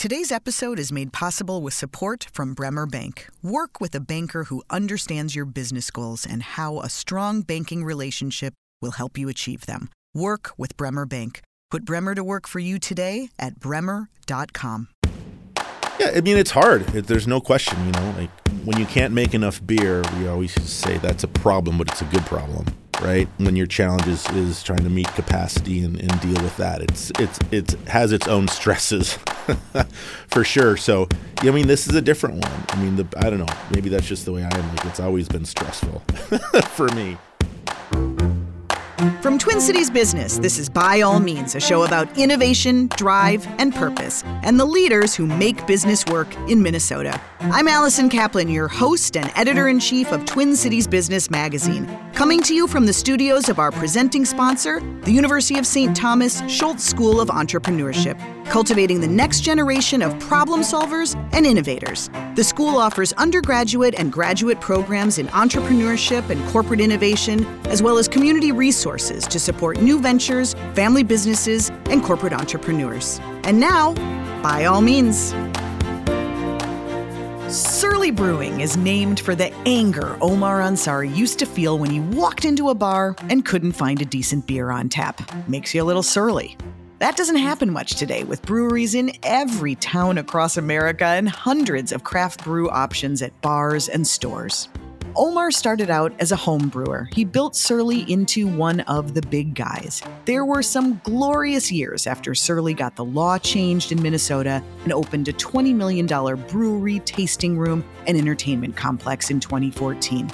Today's episode is made possible with support from Bremer Bank. Work with a banker who understands your business goals and how a strong banking relationship will help you achieve them. Work with Bremer Bank. Put Bremer to work for you today at bremer.com. Yeah, I mean it's hard. There's no question. You know, like when you can't make enough beer, we always say that's a problem, but it's a good problem, right? When your challenge is, is trying to meet capacity and, and deal with that, it's it's it has its own stresses, for sure. So, I mean, this is a different one. I mean, the I don't know. Maybe that's just the way I am. Like it's always been stressful for me. From Twin Cities Business, this is By All Means, a show about innovation, drive, and purpose, and the leaders who make business work in Minnesota. I'm Allison Kaplan, your host and editor in chief of Twin Cities Business Magazine, coming to you from the studios of our presenting sponsor, the University of St. Thomas Schulze School of Entrepreneurship, cultivating the next generation of problem solvers and innovators. The school offers undergraduate and graduate programs in entrepreneurship and corporate innovation, as well as community resources to support new ventures, family businesses, and corporate entrepreneurs. And now, by all means. Surly Brewing is named for the anger Omar Ansari used to feel when he walked into a bar and couldn't find a decent beer on tap. Makes you a little surly. That doesn't happen much today with breweries in every town across America and hundreds of craft brew options at bars and stores. Omar started out as a home brewer. He built Surly into one of the big guys. There were some glorious years after Surly got the law changed in Minnesota and opened a $20 million brewery, tasting room, and entertainment complex in 2014.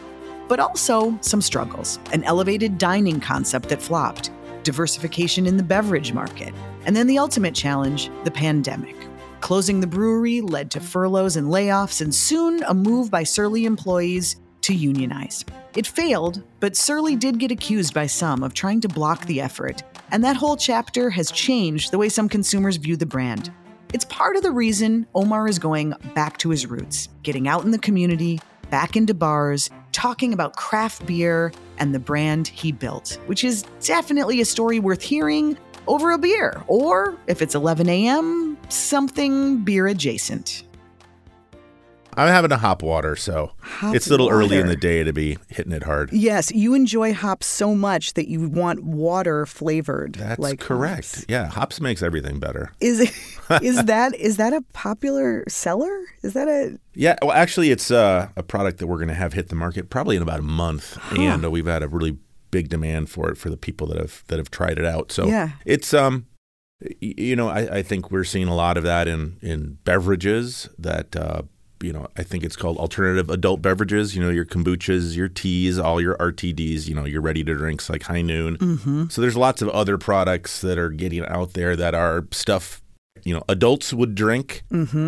But also some struggles an elevated dining concept that flopped, diversification in the beverage market, and then the ultimate challenge the pandemic. Closing the brewery led to furloughs and layoffs, and soon a move by Surly employees to unionize. It failed, but Surly did get accused by some of trying to block the effort, and that whole chapter has changed the way some consumers view the brand. It's part of the reason Omar is going back to his roots, getting out in the community, back into bars, talking about craft beer and the brand he built, which is definitely a story worth hearing over a beer, or if it's 11 a.m., something beer adjacent. I'm having a hop water, so Hop it's a little early in the day to be hitting it hard. Yes, you enjoy hops so much that you want water flavored. That's like correct. hops. Yeah, hops makes everything better. Is it, is that is that a popular seller? Is that a Yeah, well, actually, it's uh, a product that we're going to have hit the market probably in about a month, and uh, we've had a really big demand for it for the people that have that have tried it out. So Yeah. it's um, you know, I, I think we're seeing a lot of that in in beverages that. Uh, you know, I think it's called alternative adult beverages. You know, your kombuchas, your teas, all your RTDs. You know, your ready to drinks like High Noon. Mm-hmm. So there's lots of other products that are getting out there that are stuff you know adults would drink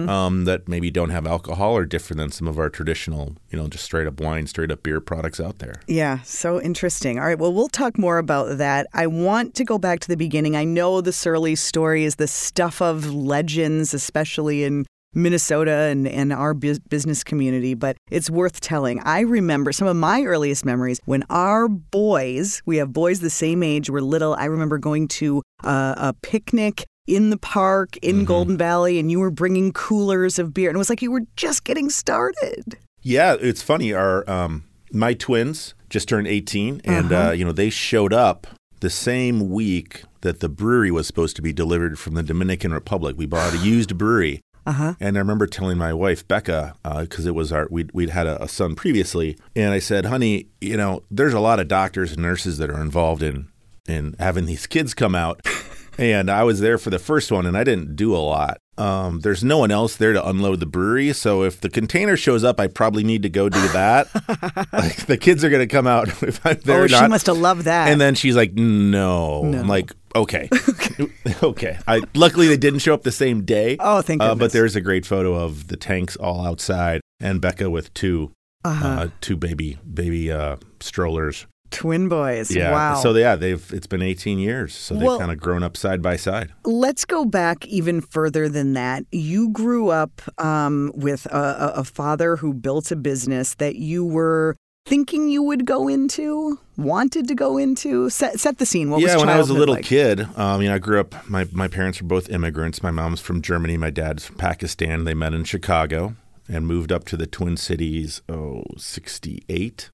um, that maybe don't have alcohol or different than some of our traditional you know just straight up wine straight up beer products out there Yeah, so interesting. All right, well, we'll talk more about that. I want to go back to the beginning. I know the Surly story is the stuff of legends, especially in Minnesota and, and our bus- business community, but it's worth telling. I remember some of my earliest memories when our boys, we have boys the same age, were little. I remember going to uh, a picnic in the park in Golden Valley, and you were bringing coolers of beer. And it was like you were just getting started. yeah it's funny our um, my twins just turned 18 and uh, you know they showed up the same week that the brewery was supposed to be delivered from the dominican republic we bought a used brewery Uh-huh. And I remember telling my wife Becca because it was our we'd, we'd had a, a son previously, and I said, "Honey, you know, there's a lot of doctors and nurses that are involved in in having these kids come out." And I was there for the first one, and I didn't do a lot. Um, there's no one else there to unload the brewery, so if the container shows up, I probably need to go do that. like the kids are going to come out if I'm there. oh, or she must have loved that. And then she's like, "No." I'm like, "Okay, okay." I luckily they didn't show up the same day. Oh, thank Uh, but there's a great photo of the tanks all outside and Becca with 2 Uh-huh. uh two baby baby uh, strollers. Twin boys. Yeah. Wow. So yeah, they've it's been 18 years, so they've Well- kind of grown up side by side. Let's go back even further than that. You grew up um, with a, a- father who built a business that you were thinking you would go into, wanted to go into? Set, set the scene. What yeah, was when I was a little like? kid, um, you know, I grew up. My my parents were both immigrants. My mom's from Germany. My dad's from Pakistan. They met in Chicago and moved up to the Twin Cities. Oh, 68.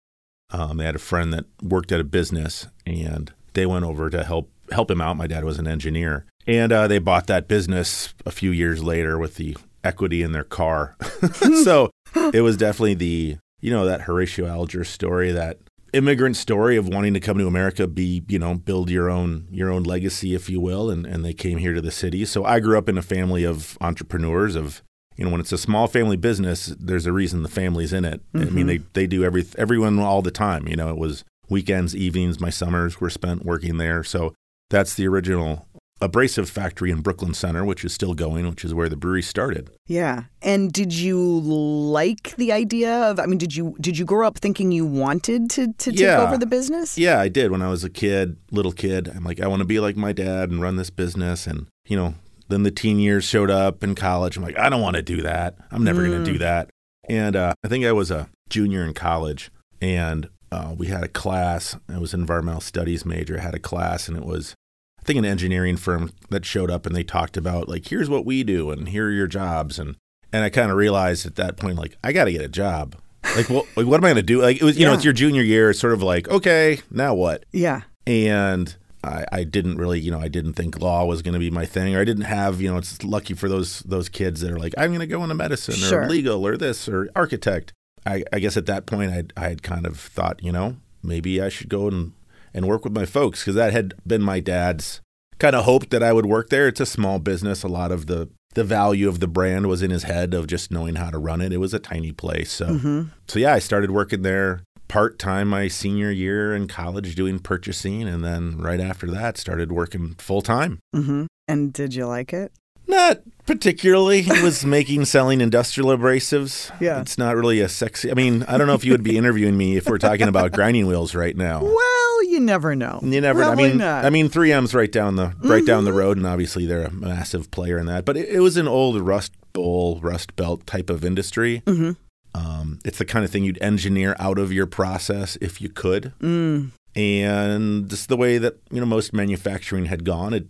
Um, they had a friend that worked at a business, and they went over to help help him out. My dad was an engineer, and uh, they bought that business a few years later with the equity in their car. so it was definitely the you know that Horatio Alger story, that immigrant story of wanting to come to America, be you know build your own your own legacy, if you will, and and they came here to the city. So I grew up in a family of entrepreneurs of. You know, when it's a small family business, there's a reason the family's in it. I mean, they, mm-hmm. they do every everyone all the time. You know, it was weekends, evenings, my summers were spent working there. So that's the original abrasive factory in Brooklyn Center, which is still going, which is where the brewery started. Yeah. And did you like the idea of I mean, did you did you grow up thinking you wanted to, to take Yeah. over the business? Yeah, I did when I was a kid, little kid. I'm like, I want to be like my dad and run this business. And, you know, then the teen years showed up in college. I'm like, I don't want to do that. I'm never going to do that. And uh, I think I was a junior in college and uh, we had a class. I was an environmental studies major. I had a class and it was, I think, an engineering firm that showed up and they talked about, like, here's what we do and here are your jobs. And, and I kind of realized at that point, like, I got to get a job. Like, well, like, what am I going to do? Like, it was, you know, it's your junior year. It's sort of like, okay, now what? Yeah. and I, I didn't really, you know, I didn't think law was going to be my thing, or I didn't have, you know, it's lucky for those those kids that are like, I'm going to go into medicine Sure. or legal or this or architect. I, I guess at that point, I I had kind of thought, you know, maybe I should go and and work with my folks because that had been my dad's kind of hope that I would work there. It's a small business. A lot of the the value of the brand was in his head of just knowing how to run it. It was a tiny place, so Mm-hmm. so yeah, I started working there part time my senior year in college doing purchasing, and then right after that started working full time. Mm-hmm. And did you like it? Not particularly. It was making selling industrial abrasives. Yeah. it's not really a sexy. I mean, I don't know if you would be interviewing me if we're talking about grinding wheels right now. Well, you never know. You never. Probably I mean, not. I mean, 3M's right down the right down the road, and obviously they're a massive player in that. But it, it was an old Rust Bowl, Rust Belt type of industry. mm-hmm. Um, it's the kind of thing you'd engineer out of your process if you could. Mm. And this is the way that you know most manufacturing had gone. It,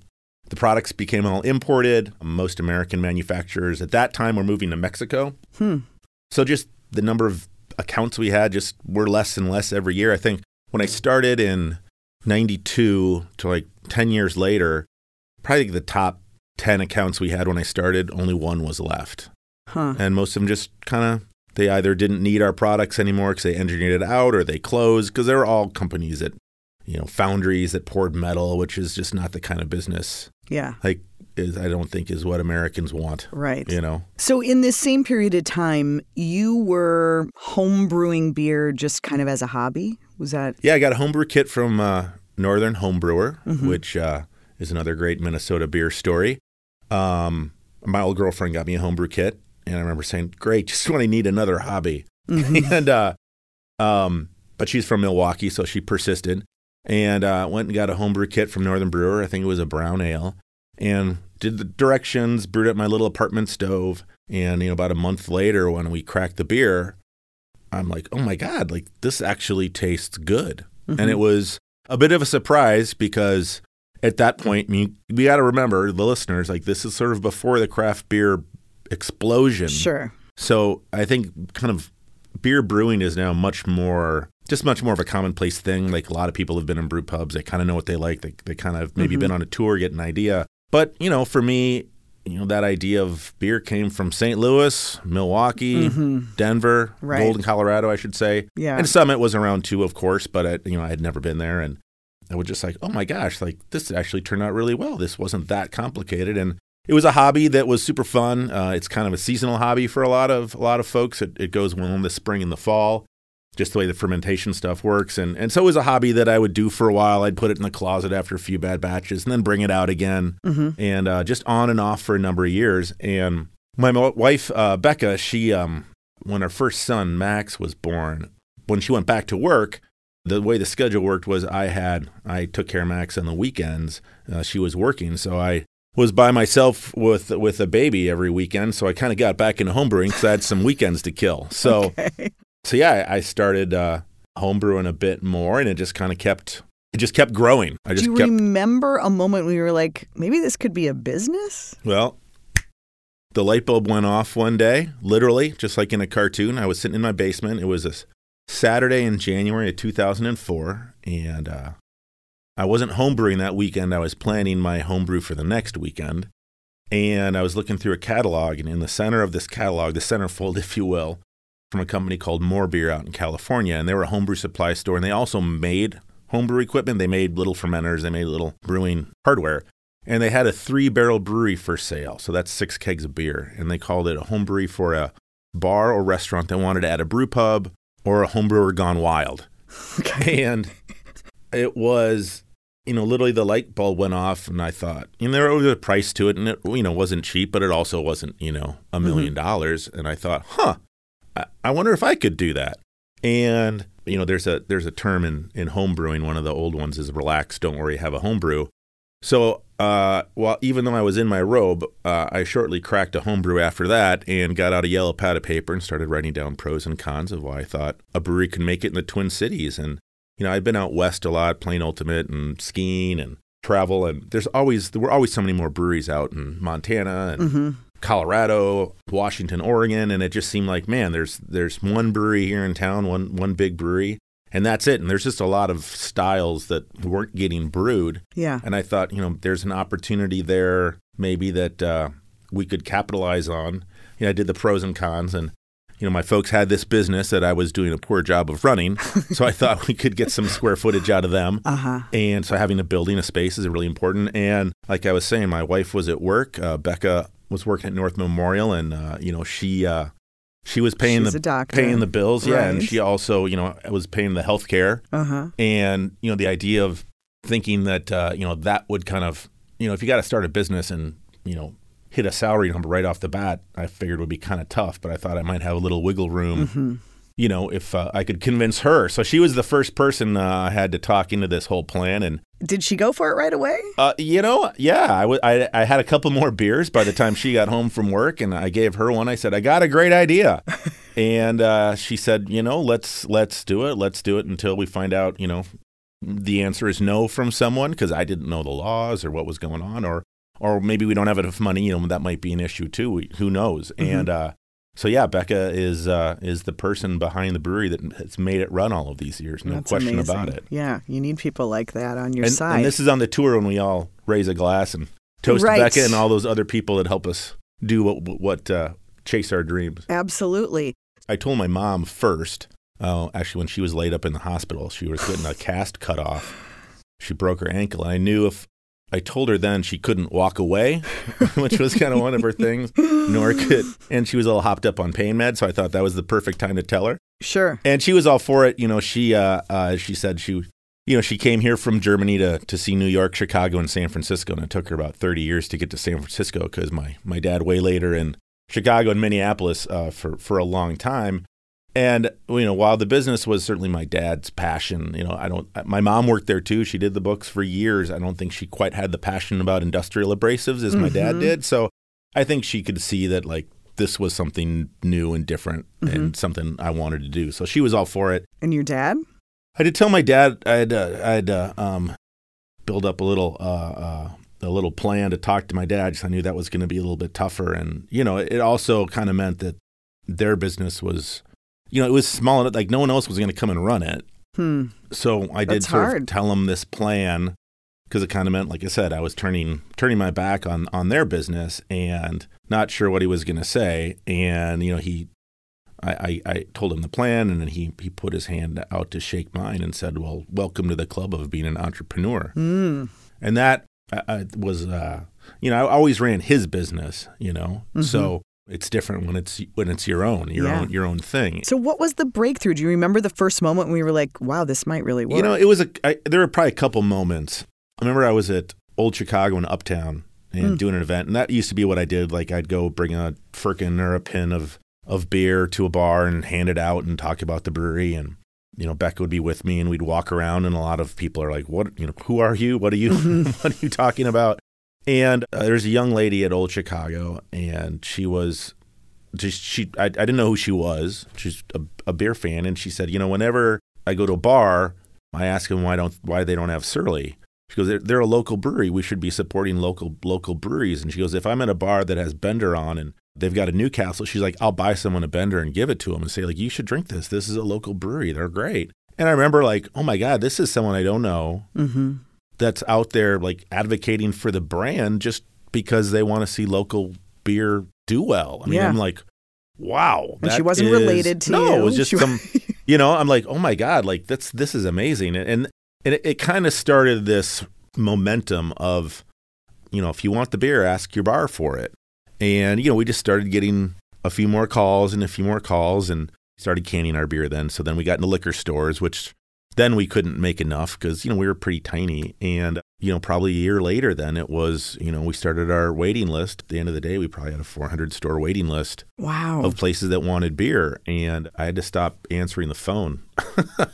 the products became all imported. Most American manufacturers at that time were moving to Mexico. Hmm. So just the number of accounts we had just were less and less every year. I think when I started in 92 to like 10 years later, probably the top 10 accounts we had when I started, only one was left. Huh. And most of them just kind of, they either didn't need our products anymore because they engineered it out or they closed because they were all companies that, you know, foundries that poured metal, which is just not the kind of business, Yeah. like, is, I don't think is what Americans want, Right. you know? So, in this same period of time, you were home brewing beer just kind of as a hobby? Was that? Yeah, I got a homebrew kit from uh, Northern Homebrewer, which uh, is another great Minnesota beer story. Um, my old girlfriend got me a homebrew kit, and I remember saying, "Great, just when I need another hobby." and uh, um, but she's from Milwaukee, so she persisted, and uh, went and got a homebrew kit from Northern Brewer. I think it was a brown ale, and did the directions, brewed at my little apartment stove, and you know, about a month later, when we cracked the beer, I'm like, oh my God, like this actually tastes good. And it was a bit of a surprise because at that point, I mean, we got to remember the listeners, like this is sort of before the craft beer explosion. Sure. So I think kind of beer brewing is now much more, just much more of a commonplace thing. Like a lot of people have been in brew pubs. They kind of know what they like. They, they kind of maybe mm-hmm. been on a tour, get an idea. But, you know, for me, you know, that idea of beer came from St. Louis, Milwaukee, mm-hmm. Denver, Right. Golden, Colorado, I should say. Yeah. And Summit was around too, of course, but I, you know, I had never been there, and I was just like, oh my gosh, like this actually turned out really well. This wasn't that complicated, and it was a hobby that was super fun. Uh, it's kind of a seasonal hobby for a lot of a lot of folks. It, it goes well in the spring and the fall, just the way the fermentation stuff works, and and so it was a hobby that I would do for a while. I'd put it in the closet after a few bad batches, and then bring it out again, and uh, just on and off for a number of years. And my mo- wife uh, Becca, she um, when our first son Max was born, when she went back to work, the way the schedule worked was I had I took care of Max on the weekends. Uh, she was working, so I was by myself with with a baby every weekend. So I kind of got back into homebrewing because I had some weekends to kill. So so yeah, I I started uh, homebrewing a bit more, and it just kind of kept it just kept growing. I just Do you kept remember a moment when you were like, maybe this could be a business? well. The light bulb went off one day, literally, just like in a cartoon. I was sitting in my basement. It was a Saturday in January of 2004, and uh, I wasn't homebrewing that weekend. I was planning my homebrew for the next weekend. And I was looking through a catalog, and in the center of this catalog, the centerfold, if you will, from a company called More Beer out in California. And they were a homebrew supply store, and they also made homebrew equipment. They made little fermenters, they made little brewing hardware. And they had a three barrel brewery for sale. So that's six kegs of beer. And they called it a homebrew for a bar or restaurant that wanted to add a brew pub or a homebrewer gone wild. Okay. And it was, you know, literally the light bulb went off, and I thought, you know, there was a price to it, and it, you know, wasn't cheap, but it also wasn't, you know, a 1000000 dollars. And I thought, huh, I, I wonder if I could do that. And you know, there's a there's a term in in home brewing. One of the old ones is relax, don't worry, have a home brew. So, uh, well, even though I was in my robe, uh, I shortly cracked a homebrew after that and got out a yellow pad of paper and started writing down pros and cons of why I thought a brewery could make it in the Twin Cities. And you know, I've been out west a lot, playing ultimate and skiing and travel, and there's always there were always so many more breweries out in Montana and Colorado, Washington, Oregon, and it just seemed like, man, there's there's one brewery here in town, one one big brewery, and that's it. And there's just a lot of styles that weren't getting brewed. Yeah. And I thought, you know, there's an opportunity there, maybe that uh, we could capitalize on. You know, I did the pros and cons, and you know, my folks had this business that I was doing a poor job of running, so I thought we could get some square footage out of them. Uh huh. And so having a building, a space is really important. And like I was saying, my wife was at work. Uh, Becca was working at North Memorial, and uh, you know she uh, she was paying She's the paying the bills, yeah, and she also you know was paying the health care. Uh huh. And you know the idea of thinking that uh, you know that would kind of you know if you got to start a business and you know hit a salary number right off the bat, I figured would be kind of tough. But I thought I might have a little wiggle room Mm-hmm. you know, if uh, I could convince her. So she was the first person uh, I had to talk into this whole plan. And, Did she go for it right away? uh, you know, yeah, I, w- I, I had a couple more beers by the time she got home from work. And I gave her one. I said, I got a great idea. and uh, she said, you know, let's let's do it. Let's do it until we find out, you know, the answer is no from someone because I didn't know the laws or what was going on. Or, or maybe we don't have enough money. You know, that might be an issue too. We, who knows? And, uh, so yeah, Becca is uh, is the person behind the brewery that has made it run all of these years. No That's question amazing. about it. Yeah, you need people like that on your And, side. and this is on the tour when we all raise a glass and toast Right. Becca and all those other people that help us do what what uh, chase our dreams. Absolutely. I told my mom first. Uh, actually, when she was laid up in the hospital, she was getting a cast cut off. She broke her ankle, and I knew if I told her then she couldn't walk away, which was kind of one of her things, nor could, and she was all hopped up on pain meds. So I thought that was the perfect time to tell her. Sure. and she was all for it. You know, she uh, uh, she said she, you know, she came here from Germany to to see New York, Chicago, and San Francisco, and it took her about thirty years to get to San Francisco because my my dad waylaid her in Chicago and Minneapolis uh, for for a long time. And you know, while the business was certainly my dad's passion, you know, I don't. My mom worked there too. She did the books for years. I don't think she quite had the passion about industrial abrasives as my dad did. So I think she could see that like this was something new and different and something I wanted to do. So she was all for it. And your dad? I did tell my dad I had uh, I'd uh, um, build up a little uh, uh, a little plan to talk to my dad. 'cause I knew that was going to be a little bit tougher, and you know, it also kind of meant that their business was, you know, it was small enough like no one else was going to come and run it. Hmm. So I did That's sort hard. of tell him this plan because it kind of meant, like I said, I was turning turning my back on on their business and not sure what he was going to say. And you know, he, I, I, I told him the plan, and then he he put his hand out to shake mine and said, "Well, welcome to the club of being an entrepreneur." Mm. And that uh, uh, was, uh, you know, I always ran his business, you know, so. It's different when it's when it's your own, your Yeah. own, your own thing. So, what was the breakthrough? Do you remember the first moment when we were like, wow, this might really work? You know, it was a. I, there were probably a couple moments. I remember I was at Old Chicago in Uptown and hmm. doing an event, and that used to be what I did. Like I'd go bring a firkin or a pin of of beer to a bar and hand it out and talk about the brewery, and you know Becca would be with me, and we'd walk around, and a lot of people are like, "What? You know, who are you? What are you? Mm-hmm. what are you talking about?" And uh, there's a young lady at Old Chicago, and she was just she. I, I didn't know who she was. She's a, a beer fan, and she said, "You know, whenever I go to a bar, I ask them why don't why they don't have Surly. She goes, they're, they're a local brewery. We should be supporting local local breweries. And she goes, if I'm at a bar that has Bender on and they've got a Newcastle, she's like, I'll buy someone a Bender and give it to them and say like, you should drink this. This is a local brewery. They're great. And I remember like, oh my god, this is someone I don't know Mm-hmm. That's out there like advocating for the brand just because they want to see local beer do well. I mean, Yeah. I'm like, wow. And she wasn't is- related to no, you. it was just She- some, you know, I'm like, oh my God, like that's, this is amazing. And, and it, it kind of started this momentum of, you know, if you want the beer, ask your bar for it. And, you know, we just started getting a few more calls and a few more calls and started canning our beer then. So then we got into liquor stores, which then we couldn't make enough because, you know, we were pretty tiny. And, you know, probably a year later, then it was, you know, we started our waiting list. At the end of the day, we probably had a 400 store waiting list wow. of places that wanted beer. And I had to stop answering the phone.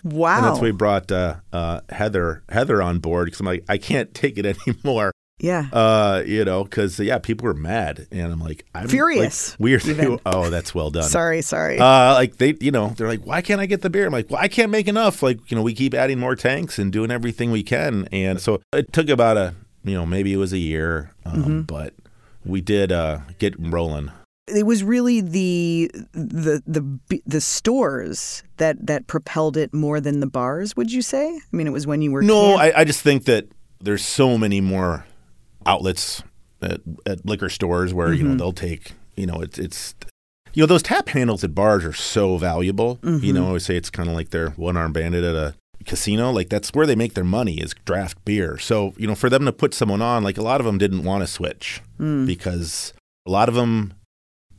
wow. And that's why we brought uh, uh, Heather Heather on board because I'm like, I can't take it anymore. Yeah. Uh, you know, because yeah, people were mad, and I'm like, I'm Furious, Like, weird. even. Oh, that's well done. sorry, sorry. Uh, like they, you know, they're like, why can't I get the beer? I'm like, well, I can't make enough. Like, you know, we keep adding more tanks and doing everything we can, and so it took about a, you know, maybe it was a year, um, Mm-hmm. but we did uh, get rolling. it was really the the the the stores that that propelled it more than the bars. Would you say? I mean, it was when you were No, I, I just think that there's so many more outlets at, at liquor stores where Mm-hmm. you know they'll take you know it's it's you know those tap handles at bars are so valuable. Mm-hmm. You know, I always say it's kind of like their one arm bandit at a casino. Like that's where they make their money is draft beer. So you know, for them to put someone on, like a lot of them didn't want to switch Mm. because a lot of them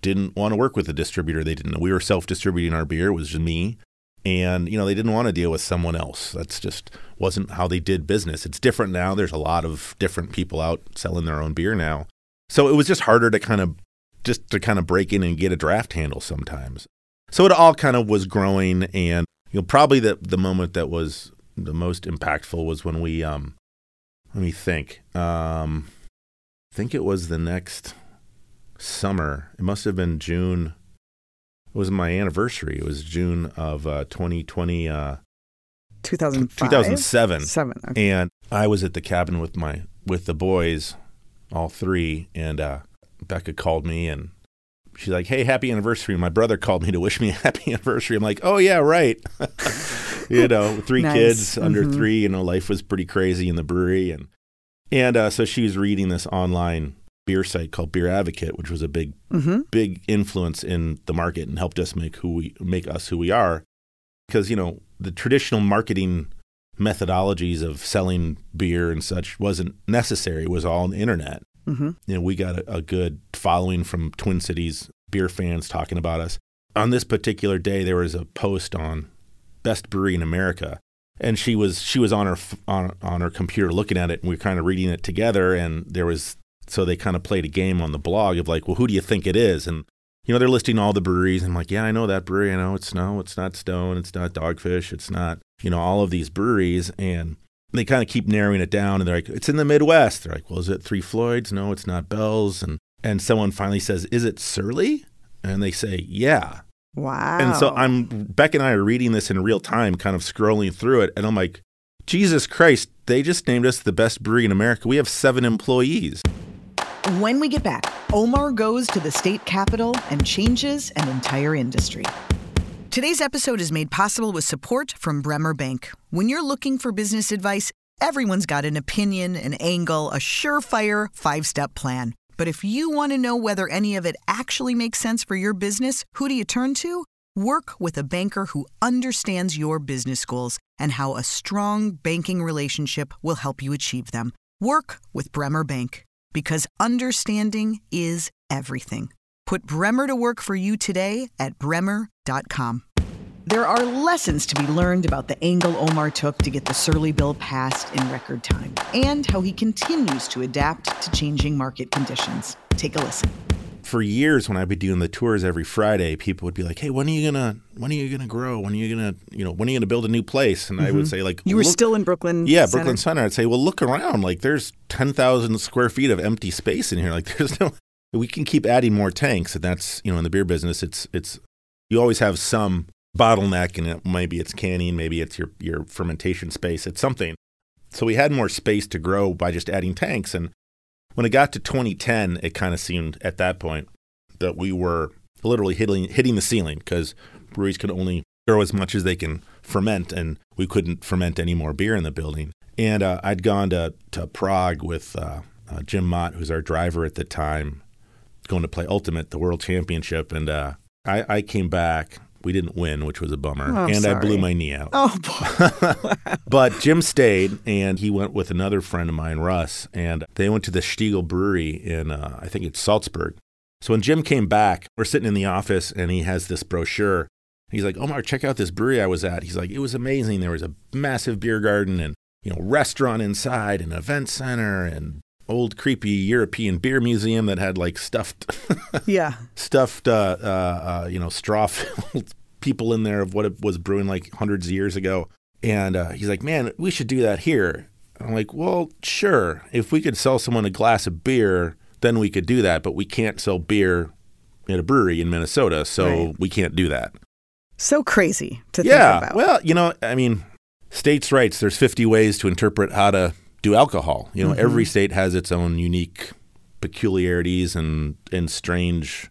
didn't want to work with a distributor. They didn't. We were self distributing our beer. It was just me. And you know they didn't want to deal with someone else. That's just wasn't how they did business. It's different now. There's a lot of different people out selling their own beer now. So it was just harder to kind of just to kind of break in and get a draft handle sometimes. So it all kind of was growing and you know probably the the moment that was the most impactful was when we um let me think. Um I think it was the next summer. It must have been June. It was my anniversary. It was June of uh, 2020, uh, 2005? 2007. Seven. Okay. And I was at the cabin with my with the boys, all three, and uh, Becca called me and she's like, "Hey, happy anniversary!" My brother called me to wish me a happy anniversary. I'm like, "Oh yeah, right." you know, three Nice. kids under Mhm. three. You know, life was pretty crazy in the brewery, and and uh, so she was reading this online beer site called Beer Advocate, which was a big Mm-hmm. big influence in the market and helped us make who we make us who we are because you know the traditional marketing methodologies of selling beer and such wasn't necessary it was all on the internet Mm-hmm. you know we got a, a good following from twin cities beer fans talking about us on this particular day there was a post on best brewery in america and she was she was on her on, on her computer looking at it and we were kind of reading it together and there was so they kind of played a game on the blog of like well who do you think it is? And you know they're listing all the breweries and I'm like yeah I know that brewery I know it's no it's not Stone it's not Dogfish it's not you know all of these breweries. And they kind of keep narrowing it down and they're like it's in the Midwest. They're like well is it Three Floyds? No it's not Bell's. And and someone finally says is it Surly? And they say yeah. Wow. and so I'm Beck and I are reading this in real time, kind of scrolling through it, and I'm like, Jesus Christ, they just named us the best brewery in America. We have seven employees. When we get back, Omar goes to the state capitol and changes an entire industry. Today's episode is made possible with support from Bremer Bank. When you're looking for business advice, everyone's got an opinion, an angle, a surefire five step plan. But if you want to know whether any of it actually makes sense for your business, who do you turn to? Work with a banker who understands your business goals and how a strong banking relationship will help you achieve them. Work with Bremer Bank because understanding is everything. Put Bremer to work for you today at bremer.com. There are lessons to be learned about the angle Omar took to get the Surly Bill passed in record time and how he continues to adapt to changing market conditions. Take a listen. For years, when I'd be doing the tours every Friday, people would be like, "Hey, when are you gonna? When are you gonna grow? When are you gonna? You know, when are you gonna build a new place?" And I would mm-hmm. say, like, You were "Look- still in Brooklyn. Yeah, Center? Brooklyn Center. I'd say, well, look around. Like, there's 10,000 square feet of empty space in here. Like, there's no, we can keep adding more tanks. And that's, you know, in the beer business, it's, it's, you always have some bottleneck, and it, maybe it's canning, maybe it's your your fermentation space, it's something. So we had more space to grow by just adding tanks. And when it got to 2010, it kind of seemed at that point that we were literally hitting hitting the ceiling because breweries can only grow as much as they can ferment, and we couldn't ferment any more beer in the building. And uh, I'd gone to to Prague with uh, uh, Jim Mott, who's our driver at the time, going to play Ultimate, the World Championship, and uh, I, I came back. We didn't win, which was a bummer, Oh, and I blew my knee out. Oh, boy. But Jim stayed, and he went with another friend of mine, Russ, and they went to the Stiegl Brewery in, uh, I think it's Salzburg. So when Jim came back, we're sitting in the office, and he has this brochure. He's like, Omar, check out this brewery I was at. He's like, it was amazing. There was a massive beer garden and you know restaurant inside, and event center, and old creepy European beer museum that had like stuffed yeah. stuffed, uh, uh, uh, you know, straw filled people in there of what it was brewing like hundreds of years ago. And uh, he's like, man, we should do that here. I'm like, well, sure. If we could sell someone a glass of beer, then we could do that. But we can't sell beer at a brewery in Minnesota, so Right. we can't do that. So crazy to yeah. think about. Well, you know, I mean, states' rights. There's 50 ways to interpret how to do alcohol. You know, every state has its own unique peculiarities and and strange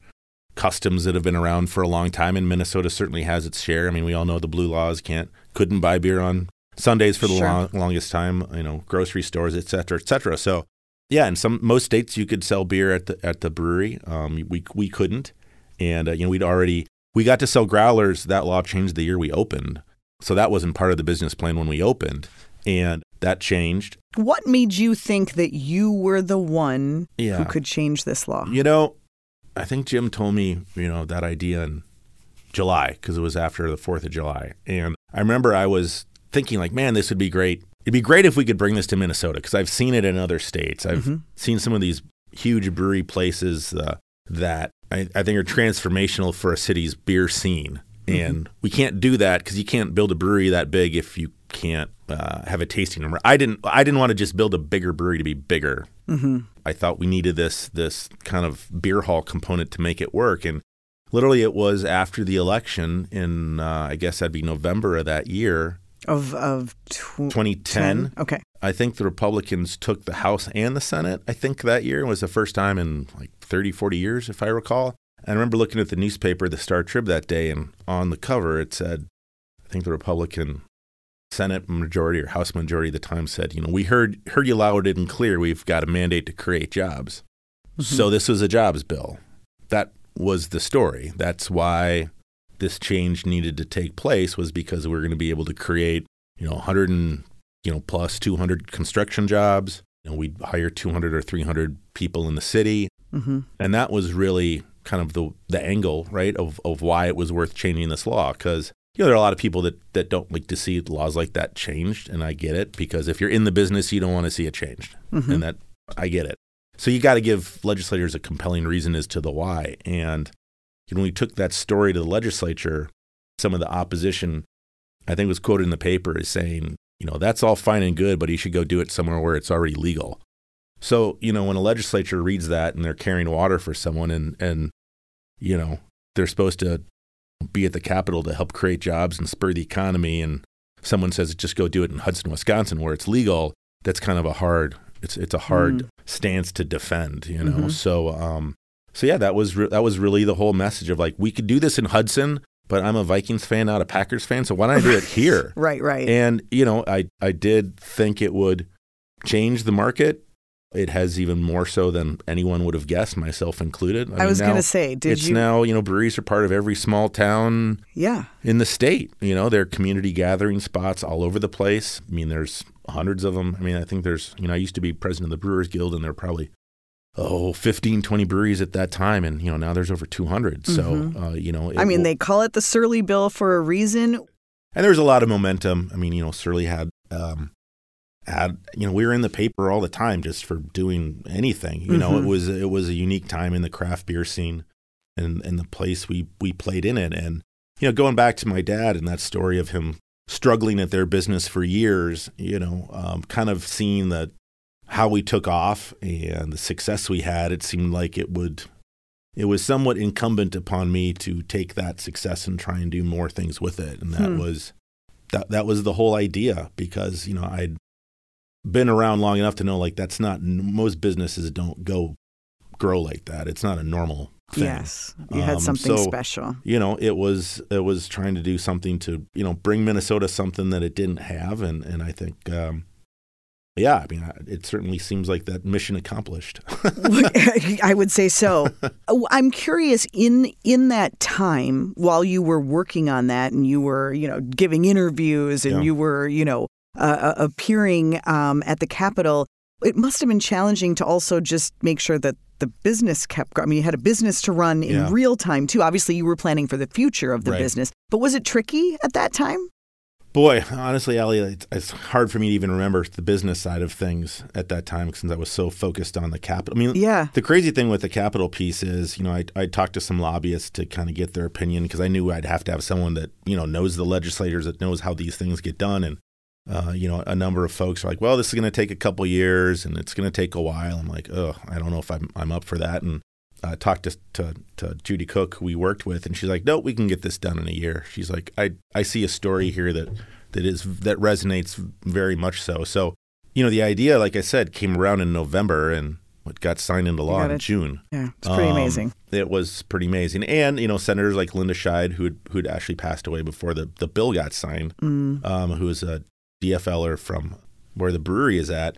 customs that have been around for a long time. And Minnesota certainly has its share. I mean, we all know the blue laws can't couldn't buy beer on Sundays for the Sure. long, longest time. You know, grocery stores, et cetera, et cetera. So. Yeah, in some most states you could sell beer at the at the brewery. Um, we we couldn't, and uh, you know we'd already we got to sell growlers. That law changed the year we opened, so that wasn't part of the business plan when we opened, and that changed. what made you think that you were the one who could change this law? You know, I think Jim told me you know that idea in July because it was after the Fourth of July, and I remember I was thinking like, man, this would be great. It'd be great if we could bring this to Minnesota because I've seen it in other states. I've seen some of these huge brewery places uh, that I, I think are transformational for a city's beer scene. And we can't do that because you can't build a brewery that big if you can't uh, have a tasting room. I didn't. I didn't want to just build a bigger brewery to be bigger. I thought we needed this this kind of beer hall component to make it work. And literally, it was after the election in uh, I guess that'd be November of that year, Of of tw- 2010. Okay. I think the Republicans took the House and the Senate, I think that year was the first time in like 30, 40 years, if I recall. And I remember looking at the newspaper, the Star Trib that day, and on the cover it said, I think the Republican Senate majority or House majority at the time said, you know, we heard heard you loud and clear. We've got a mandate to create jobs. So this was a jobs bill. That was the story. That's why this change needed to take place was because we are going to be able to create, you know, 100 and you know plus 200 construction jobs. You know, we'd hire 200 or 300 people in the city, hmm and that was really kind of the the angle, right, of of why it was worth changing this law because you know there are a lot of people that that don't like to see laws like that changed, and I get it because if you're in the business, you don't want to see it changed, mm-hmm. and that I get it. So you got to give legislators a compelling reason as to the why, and when we took that story to the legislature, some of the opposition, I think, was quoted in the paper as saying, you know, that's all fine and good, but he should go do it somewhere where it's already legal. So, you know, when a legislature reads that and they're carrying water for someone and, and you know, they're supposed to be at the Capitol to help create jobs and spur the economy, and someone says, just go do it in Hudson, Wisconsin, where it's legal, that's kind of a hard, it's, it's a hard stance to defend, you know? So, um, so yeah, that was, re- that was really the whole message of like, we could do this in Hudson, but I'm a Vikings fan, not a Packers fan. So why don't I do it here? Right. Right. And you know, I I did think it would change the market. It has even more so than anyone would have guessed, myself included. I mean, was going to say, did it's you? now you know breweries are part of every small town yeah. in the state. You know, there are community gathering spots all over the place. I mean, there's hundreds of them. I mean, I think there's you know I used to be president of the Brewers Guild, and there were probably oh 15 20 breweries at that time and you know now there's over 200 so uh, you know Mm-hmm. I mean, will- they call it the Surly Bill for a reason. and there was a lot of momentum. I mean, you know, Surly had um, had you know we were in the paper all the time just for doing anything. You know, it was it was a unique time in the craft beer scene, and and the place we we played in it. And you know, going back to my dad and that story of him struggling at their business for years, you know, um, kind of seeing the how we took off and the success we had, it seemed like it would it was somewhat incumbent upon me to take that success and try and do more things with it. And that Hmm. was that that was the whole idea because, you know, I'd been around long enough to know like that's not most businesses don't go grow like that. It's not a normal thing. Yes. You had Um, something so- special. You know, it was it was trying to do something to, you know, bring Minnesota something that it didn't have and and I think um yeah, I mean, it certainly seems like that mission accomplished. I would say so. Oh, I'm curious in in that time while you were working on that and you were, you know, giving interviews and Yeah. you were, you know, uh, uh, appearing um, at the Capitol. It must have been challenging to also just make sure that the business kept. going. I mean, you had a business to run in Yeah. real time too. Obviously, you were planning for the future of the Right. business, but was it tricky at that time? Boy, honestly, Ellie, it's, it's hard for me to even remember the business side of things at that time since I was so focused on the Capitol. I mean, Yeah. the crazy thing with the Capitol piece is, you know, I, I talked to some lobbyists to kind of get their opinion because I knew I'd have to have someone that, you know, knows the legislators, that knows how these things get done. And, uh, you know, a number of folks are like, well, this is going to take a couple years and it's going to take a while. I'm like, oh, I don't know if I'm, I'm up for that. And uh, talked to, to to Judy Cook, who we worked with, and she's like, "No, we can get this done in a year." She's like, "I I see a story here that that is that resonates very much so." So, you know, the idea, like I said, came around in November and it got signed into law in. June. Yeah. It's pretty Um, amazing. It was pretty amazing, and you know, senators like Linda Scheid, who who'd actually passed away before the the bill got signed, Mm. um, who is a DFLer from where the brewery is at.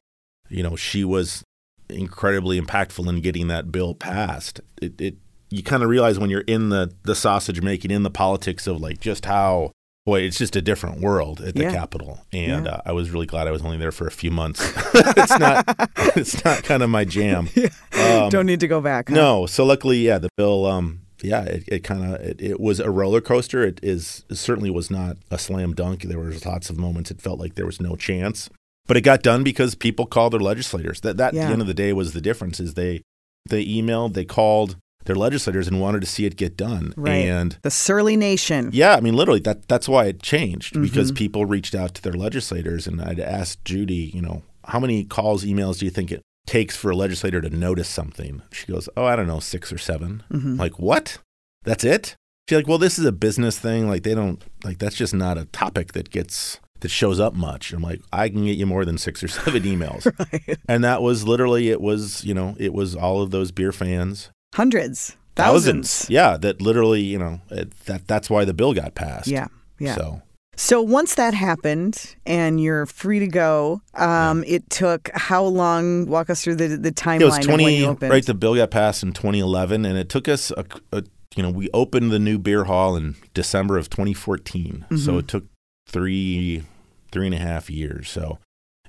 You know, she was incredibly impactful in getting that bill passed. It, it you kind of realize when you're in the the sausage making, in the politics of like just how boy, it's just a different world at the Yeah. Capitol. And Yeah. uh, I was really glad I was only there for a few months. it's not it's not kind of my jam. Um, Don't need to go back. huh? no. So luckily, yeah, the bill, um, yeah, it, it kind of it, it was a roller coaster. It is it certainly was not a slam dunk. There was lots of moments it felt like there was no chance, but it got done because people called their legislators. That that at the end of the day was the difference. Is they they emailed, they called their legislators and wanted to see it get done. Right. And The Surly Nation. yeah, I mean, literally, that that's why it changed because Mhm. people reached out to their legislators, and I'd asked Judy, you know, how many calls, emails do you think it takes for a legislator to notice something? She goes, oh, I don't know, six or 7 Mhm. Like, what? That's it? She's like, well, this is a business thing. Like, they don't like that's just not a topic that gets that shows up much. I'm like, I can get you more than six or seven emails, Right. and that was literally it was you know it was all of those beer fans Hundreds. Thousands. yeah that literally you know it, that that's why the bill got passed Yeah. Yeah. so So once that happened and you're free to go, um, it took how long? Walk us through the the timeline it was of when 20 you opened. right the bill got passed in 2011 and it took us a, a- you know we opened the new beer hall in december of 2014 so Mhm. it took three three and a half years so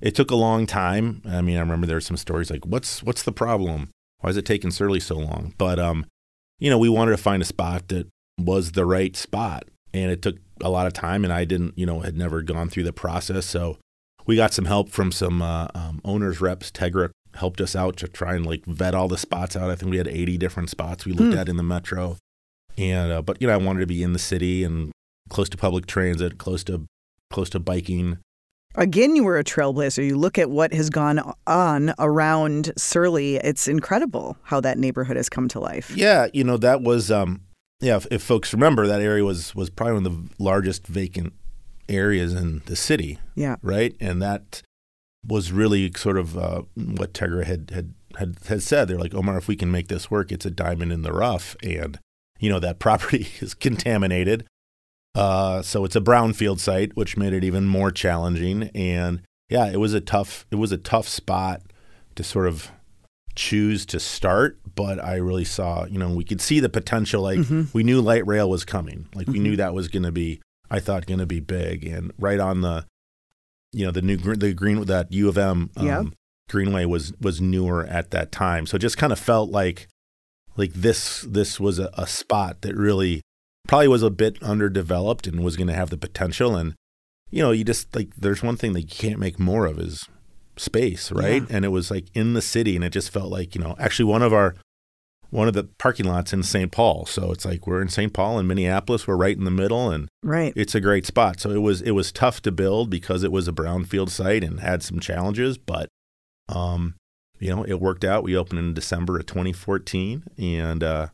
it took a long time i mean i remember there were some stories like what's what's the problem why is it taking surly so long but um you know we wanted to find a spot that was the right spot and it took a lot of time and i didn't you know had never gone through the process so we got some help from some uh, um, owners reps tegra helped us out to try and like vet all the spots out i think we had 80 different spots we looked Hmm. at in the metro and uh, but you know i wanted to be in the city and close to public transit close to close to biking Again, you were a trailblazer. You look at what has gone on around Surly. It's incredible how that neighborhood has come to life. yeah you know that was um yeah if, if folks remember that area was was probably one of the largest vacant areas in the city Yeah. right? And that was really sort of uh, what Tegra had, had had had said. They're like, Omar, if we can make this work, it's a diamond in the rough, and you know that property is contaminated. Uh, so it's a brownfield site, which made it even more challenging. And yeah, it was a tough it was a tough spot to sort of choose to start, but I really saw, you know, we could see the potential. Like Mhm. we knew light rail was coming. Like we Mhm. knew that was going to be, I thought, going to be big. And right on the, you know, the new the green that U of M um, Yep. Greenway was was newer at that time, so it just kind of felt like like this this was a, a spot that really probably was a bit underdeveloped and was going to have the potential. And you know, you just like there's one thing that you can't make more of is space, right? Yeah. And it was like in the city, and it just felt like you know, actually one of our one of the parking lots in St. Paul. So it's like we're in St. Paul and Minneapolis. We're right in the middle, and Right. it's a great spot. So it was it was tough to build because it was a brownfield site and had some challenges, but um, you know, it worked out. We opened in December of 2014, and uh,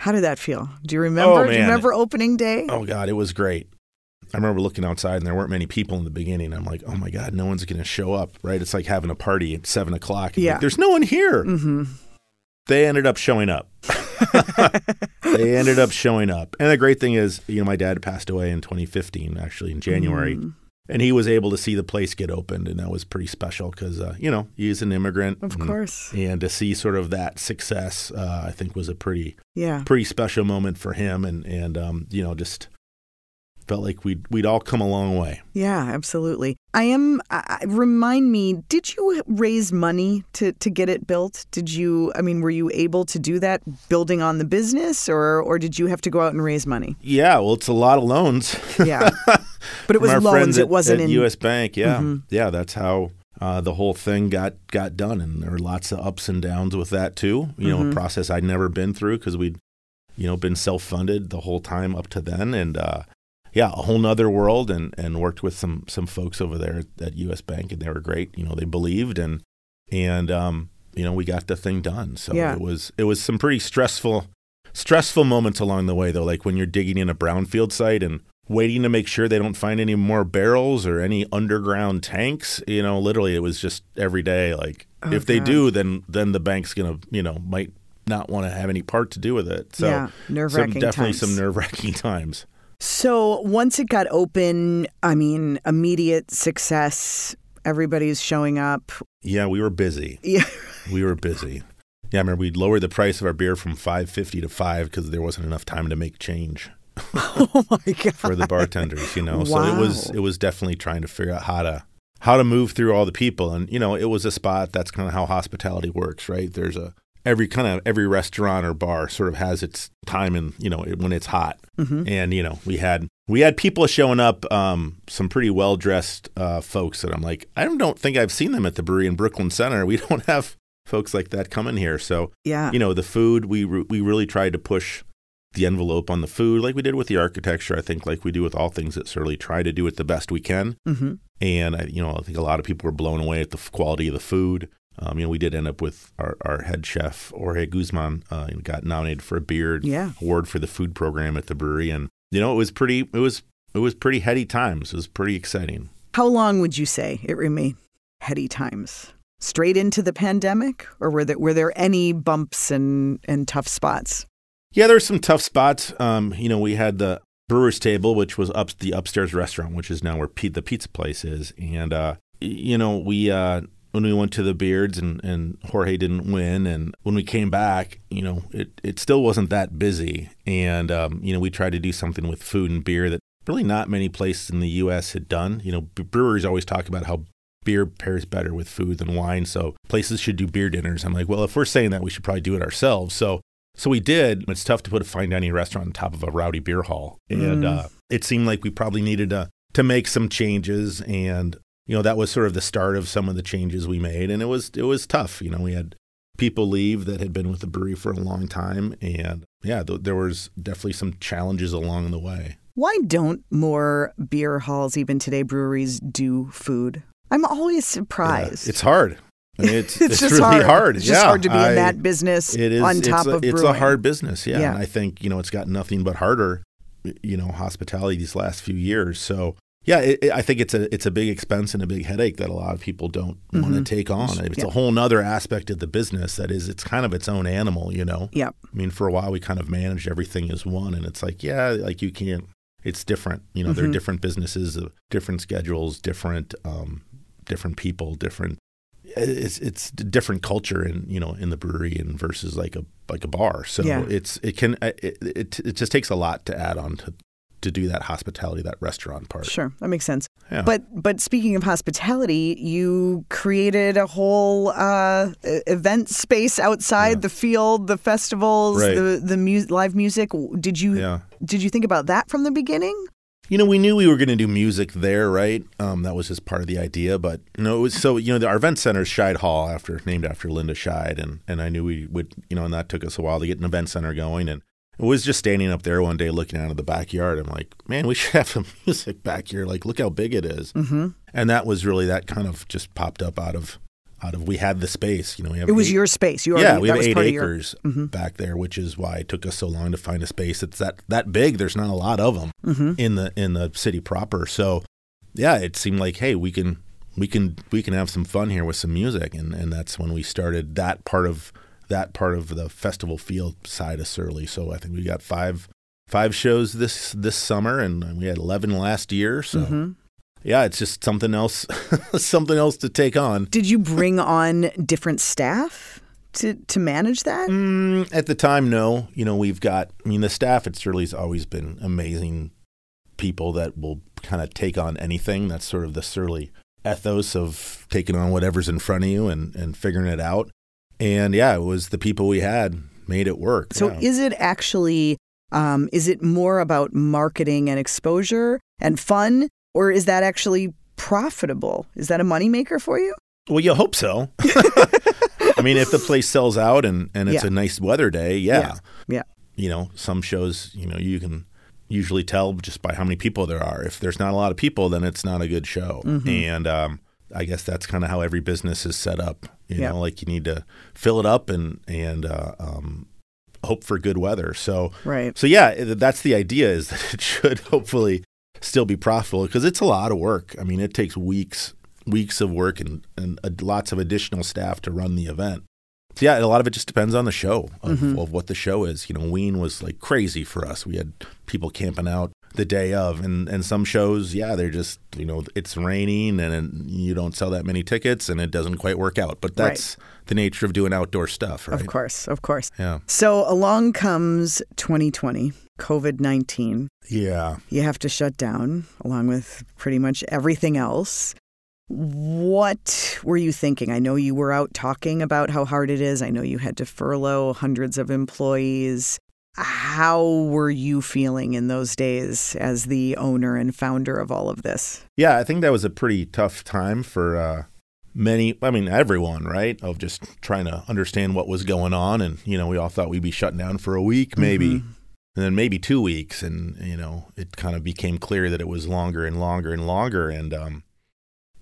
How did that feel? Do you remember? Oh, Do you remember opening day? Oh God, it was great. I remember looking outside and there weren't many people in the beginning. I'm like, oh my God, no one's going to show up, right? It's like having a party at seven o'clock. Yeah. like, There's no one here. Mm-hmm. They ended up showing up. they ended up showing up. And the great thing is, you know, my dad passed away in 2015, actually in January. Mm. And he was able to see the place get opened. And that was pretty special because, uh, you know, he's an immigrant. Of and, course. And to see sort of that success, uh, I think was a pretty Yeah. pretty special moment for him, and and um, you know just felt like we'd we'd all come a long way. Yeah, absolutely. I am. Remind me, did you raise money to to get it built? Did you? I mean, were you able to do that, building on the business, or or did you have to go out and raise money? Yeah, well, it's a lot of loans. Yeah, but it was loans. friends It wasn't at in. U.S. Bank. Yeah, Mhm. yeah, that's how. Uh, the whole thing got got done, and there were lots of ups and downs with that too. You know, Mhm. a process I'd never been through because we'd, you know, been self funded the whole time up to then, and uh, yeah, a whole nother world, and and worked with some some folks over there at U.S. Bank, and they were great. You know, they believed, and and um, you know, we got the thing done. So Yeah. it was it was some pretty stressful stressful moments along the way, though, like when you're digging in a brownfield site and waiting to make sure they don't find any more barrels or any underground tanks. You know, literally, it was just every day. Like, Oh, if they do, then then the bank's gonna, you know, might not want to have any part to do with it. So, yeah, nerve some, wracking. definitely some nerve wracking times. So once it got open, I mean, immediate success. Everybody's showing up. Yeah, we were busy. Yeah. We were busy. Yeah, I remember we'd lowered the price of our beer from five fifty to five because there wasn't enough time to make change Oh my god. for the bartenders. You know, wow. so it was it was definitely trying to figure out how to how to move through all the people, and you know, it was a spot. That's kind of how hospitality works, right? There's a every kind of every restaurant or bar sort of has its time and you know when it's hot Mhm. and you know we had we had people showing up um, some pretty well dressed uh, folks that i'm like i don't think i've seen them at the brewery in brooklyn center we don't have folks like that coming here so Yeah. you know the food we re- we really tried to push the envelope on the food like we did with the architecture i think like we do with all things that certainly try to do it the best we can hmm and I, you know, I think a lot of people were blown away at the quality of the food. Um, you know, we did end up with our, our head chef Jorge Guzman, uh, and got nominated for a Beard Yeah. Award for the food program at the brewery, and you know, it was pretty, it was, it was pretty heady times. It was pretty exciting. How long would you say it remained heady times? Straight into the pandemic, or were there were there any bumps and and tough spots? Yeah, there were some tough spots. Um, you know, we had the Brewer's Table, which was up the upstairs restaurant, which is now where Pete, the pizza place is, and uh, you know, we uh, when we went to the Beards and, and Jorge didn't win, and when we came back, you know, it it still wasn't that busy, and um, you know, we tried to do something with food and beer that really not many places in the U.S. had done. You know, breweries always talk about how beer pairs better with food than wine, so places should do beer dinners. I'm like, well, if we're saying that, we should probably do it ourselves. So so we did. It's tough to put a fine dining restaurant on top of a rowdy beer hall, and Mm. uh, it seemed like we probably needed to to make some changes. And you know that was sort of the start of some of the changes we made, and it was it was tough. You know, we had people leave that had been with the brewery for a long time, and yeah, th- there was definitely some challenges along the way. Why don't more beer halls, even today, breweries do food? I'm always Yeah, surprised. it's hard. I mean, it's, It's it's, just really hard. hard. It's just hard to be I- in that business It is on top it's a, of it's a hard business, yeah. Yeah. And I think you know it's gotten nothing but harder, you know, hospitality these last few years. So yeah, it, it- I think it's a it's a big expense and a big headache that a lot of people don't want to take on. It's Yeah. a whole nother aspect of the business that is it's kind of its own animal, you know. Yep. I mean, for a while we kind of managed everything as one, and it's like yeah, like you can't. It's different, you know. There Mhm. are different businesses, uh, different schedules, different um, different people, different it's it's a different culture in you know in the brewery and versus like a like a bar. So Yeah. it's it can it, it it just takes a lot to add on to to do that hospitality that restaurant part. Sure, that makes sense. Yeah. But but speaking of hospitality, you created a whole uh, event space outside Yeah. the field, the festivals, Right. the the mu- live music. Did you yeah. did you think about that from the beginning? You know, we knew we were going to do music there, right? Um, that was just part of the idea. But you know, it was so you know, the, our event center is Scheid Hall, after named after Linda Scheid, and and I knew we would, you know, and that took us a while to get an event center going, and I was just standing up there one day looking out of the backyard. I'm like, man, we should have some music back here. Like, look how big it is. Mm-hmm. and that was really that kind of just popped up out of out of we had the space. You know, we have It was eight- your space. You yeah, we have eight of your- acres back there, which is why it took us so long to find a space. It's that that big. There's not a lot of them Mm-hmm. in the in the city proper. So yeah, it seemed like hey, we can we can we can have some fun here with some music, and and that's when we started that part of that part of the festival field side of Surly. So I think we got five five shows this this summer, and we had eleven last year. So Mm-hmm. yeah, it's just something else something else to take on. Did you bring on different staff to to manage that? Mm, at the time, no. You know, we've got. I mean, the staff at Surly's always been amazing people that will kind of take on anything. That's sort of the Surly ethos of taking on whatever's in front of you and and figuring it out. And yeah, it was the people we had made it work. So yeah. is it actually um, is it more about marketing and exposure and fun, or is that actually profitable? Is that a moneymaker for you? well, you hope so. I mean, if the place sells out and and it's Yeah. a nice weather day, yeah. Yeah. you know, some shows, you know, you can usually tell just by how many people there are. If there's not a lot of people, then it's not a good show. Mm-hmm. And um, I guess that's kind of how every business is set up. You Yeah. know, like you need to fill it up and and uh, um, hope for good weather. So Right. so yeah, that's the idea is that it should hopefully still be profitable because it's a lot of work. I mean, it takes weeks weeks of work and and uh, lots of additional staff to run the event. So yeah, a lot of it just depends on the show of, Mm-hmm. of what the show is. You know, Ween was like crazy for us. We had people camping out the day of, and and some shows, yeah, they're just you know it's raining and, and you don't sell that many tickets, and it doesn't quite work out. But that's the nature of doing outdoor stuff, right? Of course, of course. Yeah, So along comes 2020, COVID 19. yeah. You have to shut down along with pretty much everything else. What were you thinking? I know you were out talking about how hard it is. I know you had to furlough hundreds of employees. How were you feeling in those days as the owner and founder of all of this? Yeah, I think that was a pretty tough time for uh, many. I mean, everyone, right? Of just trying to understand what was going on, and you know, we all thought we'd be shutting down for a week, maybe, and then maybe two weeks, and you know, it kind of became clear that it was longer and longer and longer, and um,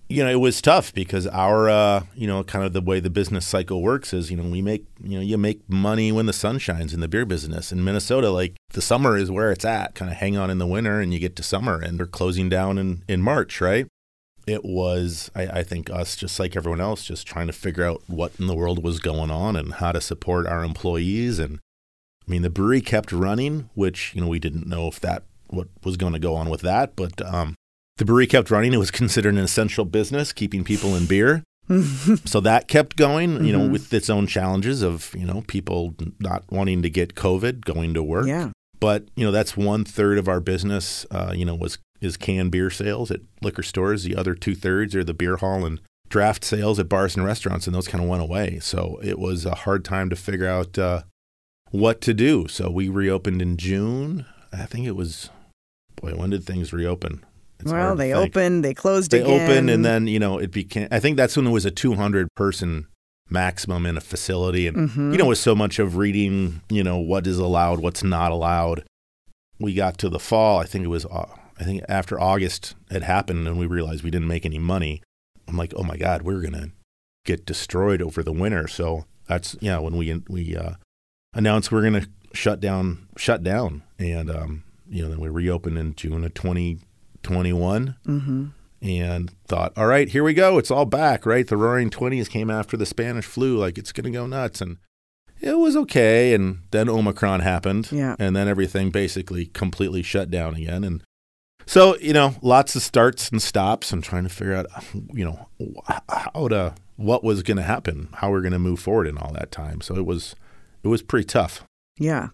you know, it was tough because our, uh, you know, kind of the way the business cycle works is, you know, we make, you know, you make money when the sun shines in the beer business. In Minnesota, like the summer is where it's at. Kind of hang on in the winter and you get to summer and they're closing down in, in March, right? It was, I, I think, us, just like everyone else, just trying to figure out what in the world was going on and how to support our employees. And I mean, the brewery kept running, which, you know, we didn't know if that, what was going to go on with that. But, um, the brewery kept running. It was considered an essential business, keeping people in beer. so that kept going, you know, Mhm. with its own challenges of, you know, people not wanting to get COVID, going to work. Yeah. But, you know, that's one third of our business, uh, you know, was is canned beer sales at liquor stores. The other two thirds are the beer hall and draft sales at bars and restaurants, and those kind of went away. So it was a hard time to figure out uh, what to do. So we reopened in June. I think it was, boy, when did things reopen? It's well, they opened, they closed They again. opened, and then you know it became. I think that's when there was a 200 person maximum in a facility, and Mhm. you know, with so much of reading, you know, what is allowed, what's not allowed. We got to the fall. I think it was. uh, I think after August had happened, and we realized we didn't make any money. I'm like, oh my god, we're gonna get destroyed over the winter. So that's yeah when we we uh, announced we're gonna shut down, shut down, and um, you know then we reopened in June of 2021 Mhm. and thought, all right, here we go. It's all back, right? The roaring 20s came after the Spanish flu. Like, it's going to go nuts. And it was okay. And then Omicron happened. Yeah. And then everything basically completely shut down again. And so, you know, lots of starts and stops and trying to figure out, you know, how to, what was going to happen, how we're going to move forward in all that time. So it was, it was pretty tough. Yeah.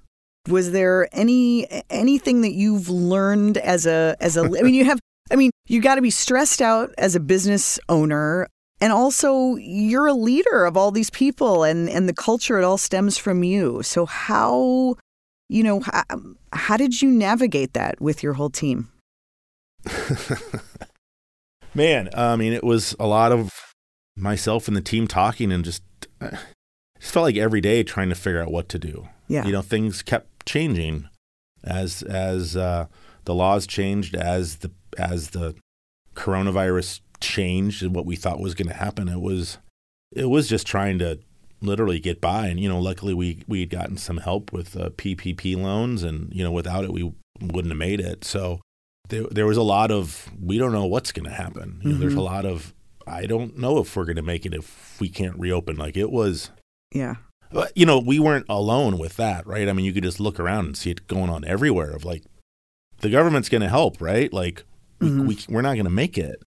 Was there any anything that you've learned as a as a I mean you have I mean you got to be stressed out as a business owner and also you're a leader of all these people and and the culture it all stems from you. So how you know how, how did you navigate that with your whole team? Man, I mean, it was a lot of myself and the team talking and just, uh, just felt like every day trying to figure out what to do. Yeah. You know, things kept changing as as uh, the laws changed, as the as the coronavirus changed, and what we thought was going to happen. It was it was just trying to literally get by. And you know, luckily we we had gotten some help with uh, PPP loans, and you know, without it we wouldn't have made it. So there there was a lot of we don't know what's going to happen. You know, there's a Mm-hmm. lot of I don't know if we're going to make it if we can't reopen. Like it was. Yeah. But, you know, we weren't alone with that, right? I mean, you could just look around and see it going on everywhere. Of like, the government's going to help, right? Like, we, Mhm. we we're not going to make it.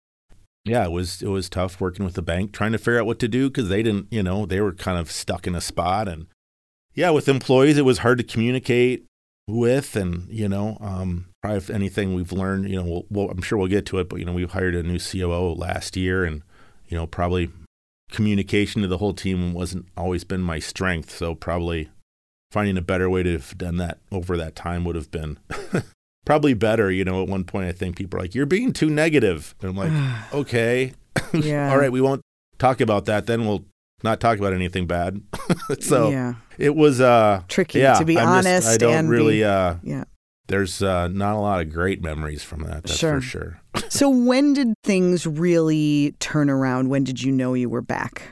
Yeah, it was it was tough working with the bank, trying to figure out what to do because they didn't, you know, they were kind of stuck in a spot, and yeah, with employees, it was hard to communicate with, and you know, um, probably if anything we've learned, you know, we'll, we'll, I'm sure we'll get to it, but you know, we hired a new COO last year, and you know, probably communication to the whole team wasn't always been my strength. So probably finding a better way to have done that over that time would have been probably better. You know, at one point I think people are like, "You're being too negative," and I'm like, "Okay, Yeah. all right, we won't talk about that. Then we'll not talk about anything bad." so yeah. it was uh, Tricky yeah, to be just- honest I don't and be- really. uh, Yeah. There's uh, not a lot of great memories from that. That's Sure. for sure. So when did things really turn around? When did you know you were back?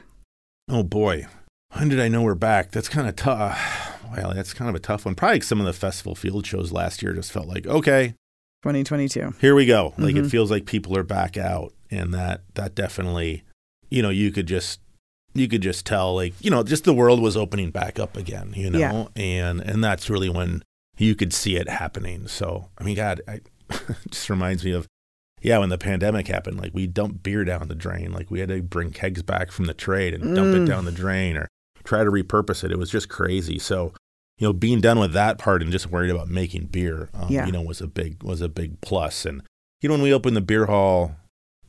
Oh boy, when did I know we're back? That's kind of tough. Well, that's kind of a tough one. Probably some of the festival field shows last year just felt like, okay, 2022. here we go. Like Mhm. it feels like people are back out, and that that definitely, you know, you could just you could just tell, like you know, just the world was opening back up again, you know, Yeah. and and that's really when you could see it happening. So I mean, God, I, it just reminds me of. Yeah, when the pandemic happened, like we dumped beer down the drain. Like we had to bring kegs back from the trade and dump Mm. it down the drain or try to repurpose it. It was just crazy. So, you know, being done with that part and just worried about making beer, um, Yeah. you know, was a big was a big plus. And you know, when we opened the beer hall,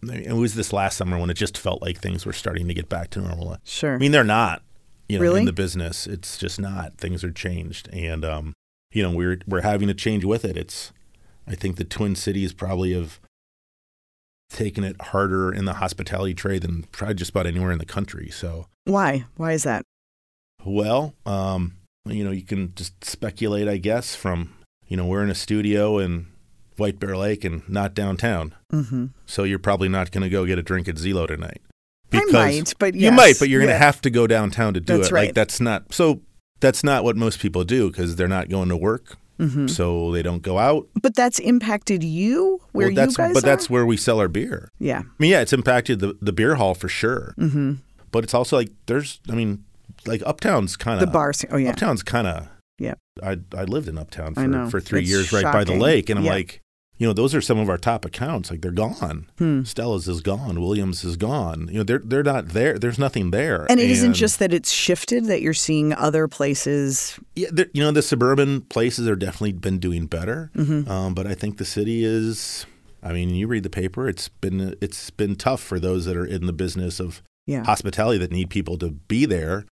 it was this last summer when it just felt like things were starting to get back to normal. Sure. I mean, they're not. You know, Really? in the business, it's just not. Things are changed, and um, you know, we're we're having to change with it. It's, I think the Twin Cities probably have taken it harder in the hospitality trade than probably just about anywhere in the country. So, Why? Why is that? well, um, you know, you can just speculate, I guess, from, you know, we're in a studio in White Bear Lake and not downtown. Mm-hmm. So you're probably not going to go get a drink at Zelo tonight. I might, but you might, but you're going to have to go downtown to do That's it. right. Like that's not, so that's not what most people do because they're not going to work. Mhm. So they don't go out. But that's impacted you where well, that's, you guys but are? that's where we sell our beer. yeah. I mean, yeah, it's impacted the, the beer hall for sure. Mm-hmm. But it's also like, there's, I mean, like Uptown's kind The of, bar scene. Oh yeah. Uptown's kind of. Yeah. I I lived in Uptown for, for three It's years, right by the lake, and I'm Yeah. like, you know, those are some of our top accounts. Like they're gone. Hmm. Stella's is gone. Williams is gone. You know, they're they're not there. There's nothing there. And it isn't just that it's shifted; that you're seeing other places. yeah. You know, the suburban places are definitely been doing better. Mhm. Um, but I think the city is. I mean, you read the paper. It's been it's been tough for those that are in the business of Yeah. hospitality that need people to be there.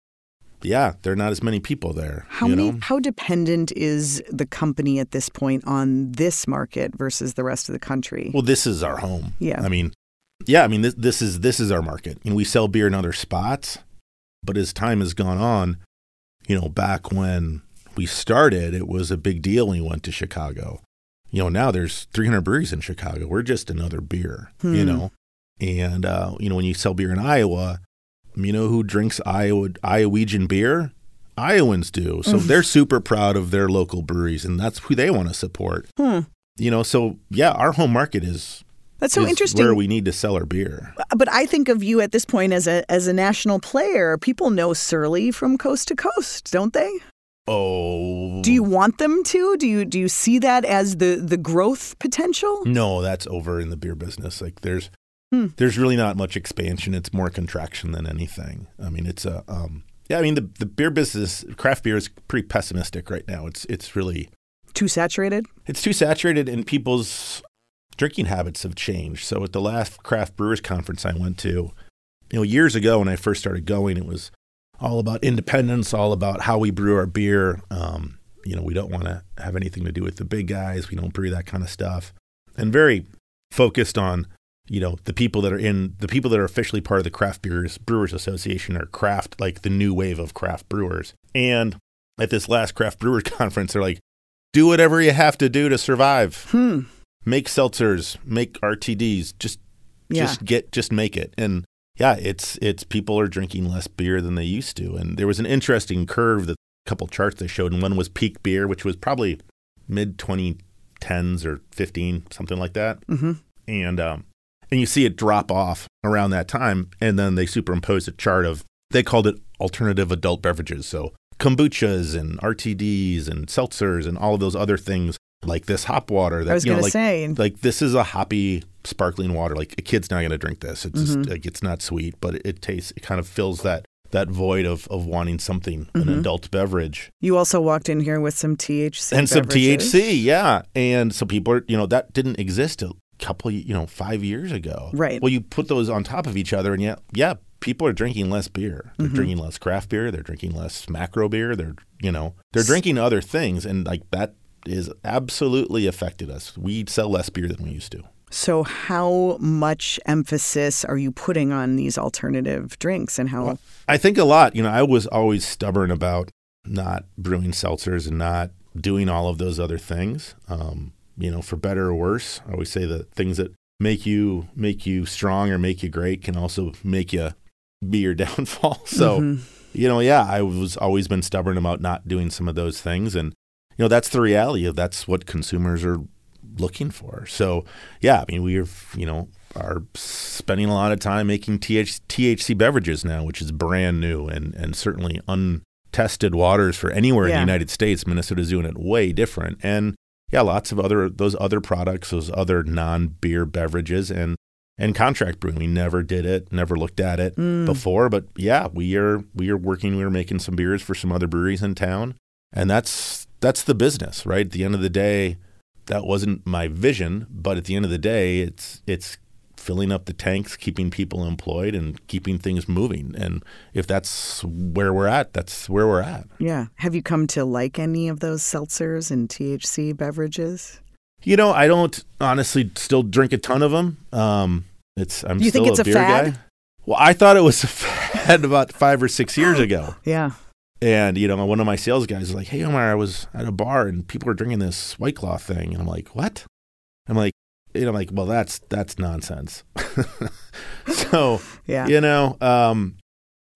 Yeah, there are not as many people there. How you many? know? How dependent is the company at this point on this market versus the rest of the country? Well, this is our home. Yeah. I mean, yeah. I mean, this, this is this is our market, and we sell beer in other spots. But as time has gone on, you know, back when we started, it was a big deal when we went to Chicago. You know, now there's 300 breweries in Chicago. We're just another beer. You Hmm. know, and uh, you know when you sell beer in Iowa, you know who drinks Iowa Iowegian beer? Iowans do. So they're super proud of their local breweries, and that's who they want to support. Hmm. You know, so yeah, our home market is That's so interesting. Where we need to sell our beer. but I think of you at this point as a as a national player. People know Surly from coast to coast, don't they? Oh, Do you want them to? Do you do you see that as the the growth potential? No, that's over in the beer business. Like there's Hmm. there's really not much expansion. It's more contraction than anything. I mean, it's a um yeah. I mean, the the beer business, craft beer is pretty pessimistic right now. It's it's really Too saturated? it's too saturated, and people's drinking habits have changed. So at the last craft brewers conference I went to, you know, years ago when I first started going, it was all about independence, all about how we brew our beer. Um, you know, we don't want to have anything to do with the big guys. We don't brew that kind of stuff, and very focused on you know the people that are in the people that are officially part of the craft beers brewers association are craft like the new wave of craft brewers and at this last craft brewers conference they're like do whatever you have to do to survive Hmm. make seltzers, make RTDs, just Yeah. just get just make it. And yeah, it's it's people are drinking less beer than they used to, and there was an interesting curve that a couple charts they showed, and one was peak beer, which was probably mid 2010s or 15, something like that, Mm-hmm. and um, and you see it drop off around that time, and then they superimposed a chart of they called it alternative adult beverages, so kombuchas and RTDs and seltzers and all of those other things like this hop water that I was you know like say, like this is a hoppy sparkling water like a kid's not going to drink this it's Mm-hmm. just like it's not sweet but it, it tastes it kind of fills that that void of of wanting something an Mm-hmm. adult beverage you also walked in here with some THC and some. THC yeah and so people are you know that didn't exist couple you know 5 years ago Right. well you put those on top of each other and yeah yeah people are drinking less beer they're Mm-hmm. drinking less craft beer they're drinking less macro beer they're you know they're drinking other things and like that is absolutely affected us we sell less beer than we used to So, how much emphasis are you putting on these alternative drinks and how? I think a lot. You know, I was always stubborn about not brewing seltzers and not doing all of those other things. Um, you know, for better or worse, I always say that things that make you make you strong or make you great can also make you be your downfall. So, Mhm. you know, yeah, I was always been stubborn about not doing some of those things, and you know, that's the reality of that's what consumers are looking for. So, yeah, I mean, we are, you know, are spending a lot of time making TH- THC beverages now, which is brand new and and certainly untested waters for anywhere in the United States. Minnesota's doing it way different, and yeah, lots of other those other products, those other non-beer beverages, and and contract brewing. We never did it, never looked at it Mm. before, but yeah, we are we are working. We are making some beers for some other breweries in town, and that's that's the business, right? At the end of the day, that wasn't my vision, but at the end of the day, it's it's filling up the tanks, keeping people employed, and keeping things moving. And if that's where we're at, that's where we're at. Yeah. Have you come to like any of those seltzers and THC beverages? You know, I don't honestly still drink a ton of them. Um, it's I'm You still think it's a a beer fad? guy. Well, I thought it was a fad about five or six years ago. Yeah. And you know, one of my sales guys was like, "Hey, Omar, I was at a bar and people were drinking this White Claw thing," and I'm like, "What?" I'm like, you know, I'm like, well, that's that's nonsense. so Yeah. you know, um,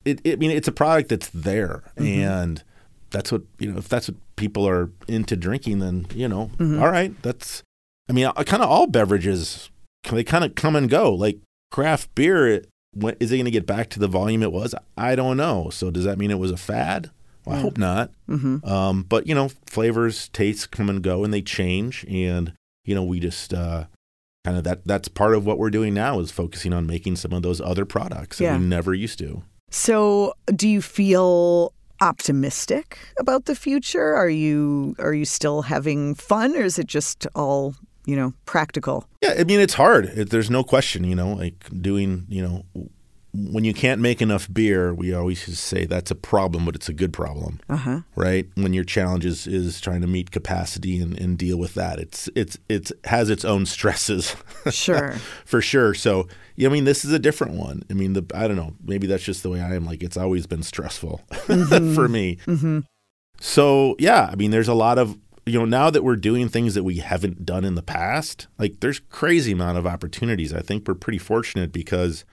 it, it. I mean, it's a product that's there, Mhm. and that's what you know. If that's what people are into drinking, then you know, Mhm. all right. That's. I mean, kind of all beverages, they kind of come and go. Like craft beer, it, when, is it going to get back to the volume it was? I don't know. So does that mean it was a fad? Well, I hope not. Mm-hmm. Um, but you know, flavors, tastes come and go, and they change. And you know, we just uh, kind of that. That's part of what we're doing now is focusing on making some of those other products Yeah. that we never used to. So, do you feel optimistic about the future? Are you are you still having fun, or is it just all you know practical? Yeah, I mean, it's hard. It, there's no question. You know, like doing. You know, when you can't make enough beer, we always say that's a problem, but it's a good problem. Uh huh. right? When your challenge is, is trying to meet capacity and, and deal with that, it's it's it's has its own stresses Sure. for sure. So I mean, this is a different one. I mean, the I don't know, maybe that's just the way I am. Like it's always been stressful for me. mm-hmm. So yeah, I mean, there's a lot of you know now that we're doing things that we haven't done in the past. Like there's crazy amount of opportunities. I think we're pretty fortunate because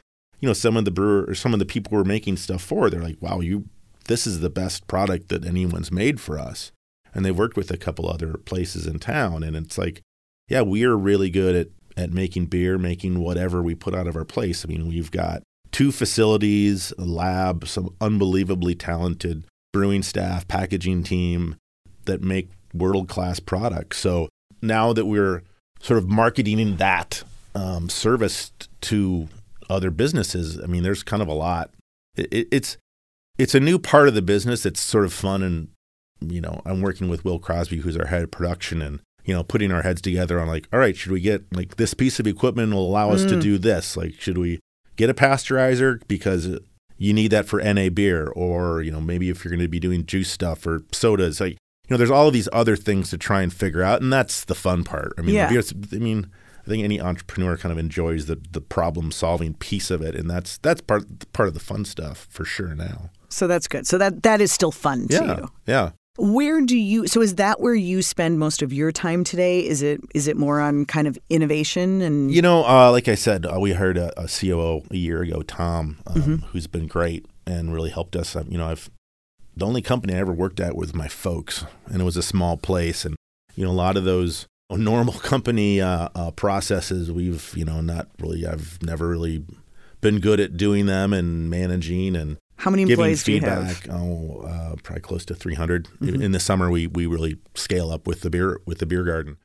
you know some of the brewer or some of the people we're making stuff for, they're like, wow, you this is the best product that anyone's made for us. And they've worked with a couple other places in town, and it's like, yeah, we are really good at at making beer, making whatever we put out of our place. I mean, we've got two facilities, a lab, some unbelievably talented brewing staff, packaging team that make world class products. So now that we're sort of marketing that um, service to other businesses, I mean, there's kind of a lot. It, it, it's it's a new part of the business that's sort of fun, and you know, I'm working with Will Crosby, who's our head of production, and you know, putting our heads together on like, all right, should we get like this piece of equipment will allow us to Mm. do this? Like, should we get a pasteurizer because you need that for NA beer, or you know, maybe if you're going to be doing juice stuff or sodas, like you know, there's all of these other things to try and figure out, and that's the fun part. I mean, Yeah. beer's- I mean, I think any entrepreneur kind of enjoys the the problem solving piece of it, and that's that's part part of the fun stuff for sure now. So that's good. So that that is still fun to Yeah, you. yeah. Where do you so is that where you spend most of your time today? Is it is it more on kind of innovation and You know, uh, like I said, uh, we hired a, a COO a year ago, Tom, um, Mm-hmm. who's been great and really helped us. Um, you know, I've the only company I ever worked at was my folks, and it was a small place, and you know, a lot of those normal company uh, uh, processes we've you know not really. I've never really been good at doing them and managing and how many giving employees do you feedback. have? Oh, uh, probably close to 300. Mm-hmm. In the summer, we we really scale up with the beer with the beer garden.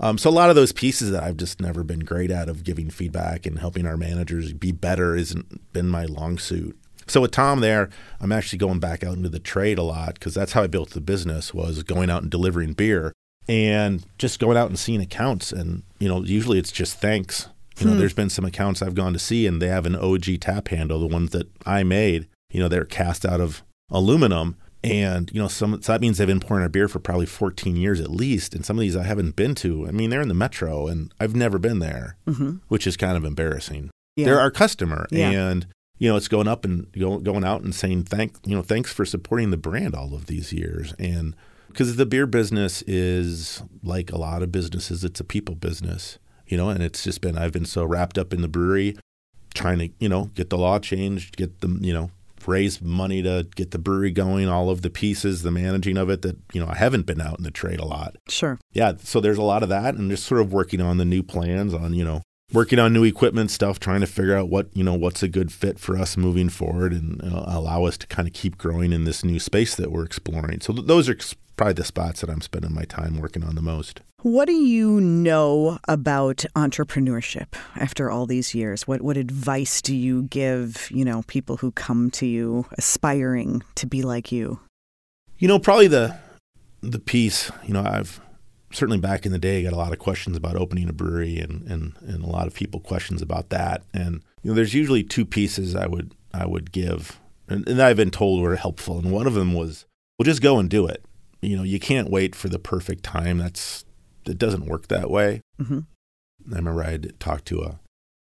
Um, so a lot of those pieces that I've just never been great at of giving feedback and helping our managers be better isn't been my long suit. So with Tom there, I'm actually going back out into the trade a lot because that's how I built the business was going out and delivering beer and just going out and seeing accounts and you know usually it's just thanks. You know, hmm. there's been some accounts I've gone to see and they have an OG tap handle, the ones that I made. You know, they're cast out of aluminum and you know, some so that means they've been pouring our beer for probably 14 years at least. And some of these I haven't been to. I mean, they're in the metro, and I've never been there, mm-hmm. which is kind of embarrassing. Yeah. They're our customer, Yeah. and you know, it's going up and going out and saying thank you know thanks for supporting the brand all of these years, and because the beer business is like a lot of businesses, it's a people business, you know, and it's just been I've been so wrapped up in the brewery, trying to you know get the law changed, get the you know raise money to get the brewery going, all of the pieces, the managing of it that, you know, I haven't been out in the trade a lot. Sure. Yeah, so there's a lot of that and just sort of working on the new plans on, you know, working on new equipment stuff, trying to figure out what, you know, what's a good fit for us moving forward and uh, allow us to kind of keep growing in this new space that we're exploring. So th- those are probably the spots that I'm spending my time working on the most. What do you know about entrepreneurship after all these years? What what advice do you give, you know, people who come to you aspiring to be like you? You know, probably the the piece, you know, I've certainly back in the day I got a lot of questions about opening a brewery and, and, and a lot of people questions about that. And you know, there's usually two pieces I would I would give and, and I've been told were helpful. And one of them was, well just go and do it. You know, you can't wait for the perfect time. That's it doesn't work that way. hmm I remember I had talked to a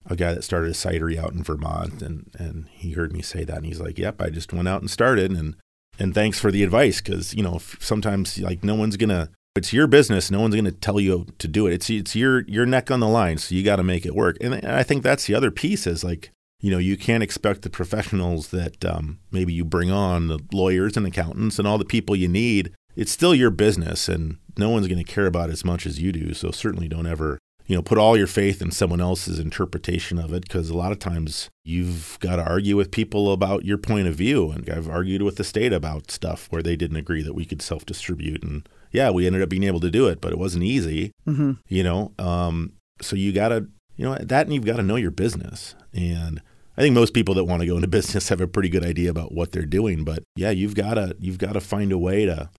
a guy that started a cidery out in Vermont, and and he heard me say that, and he's like, "Yep, I just went out and started." And and thanks for the advice, because you know sometimes like no one's gonna. It's your business. No one's gonna tell you to do it. It's it's your your neck on the line, so you got to make it work. And I think that's the other piece is like you know you can't expect the professionals that um, maybe you bring on the lawyers and accountants and all the people you need. It's still your business, and no one's going to care about it as much as you do. So certainly don't ever you know, put all your faith in someone else's interpretation of it because a lot of times you've got to argue with people about your point of view. And I've argued with the state about stuff where they didn't agree that we could self distribute. And yeah, we ended up being able to do it, but it wasn't easy, hmm you know. Um, so you got to, you know, that and you've got to know your business. And I think most people that want to go into business have a pretty good idea about what they're doing. But yeah, you've got to, you've got to find a way to,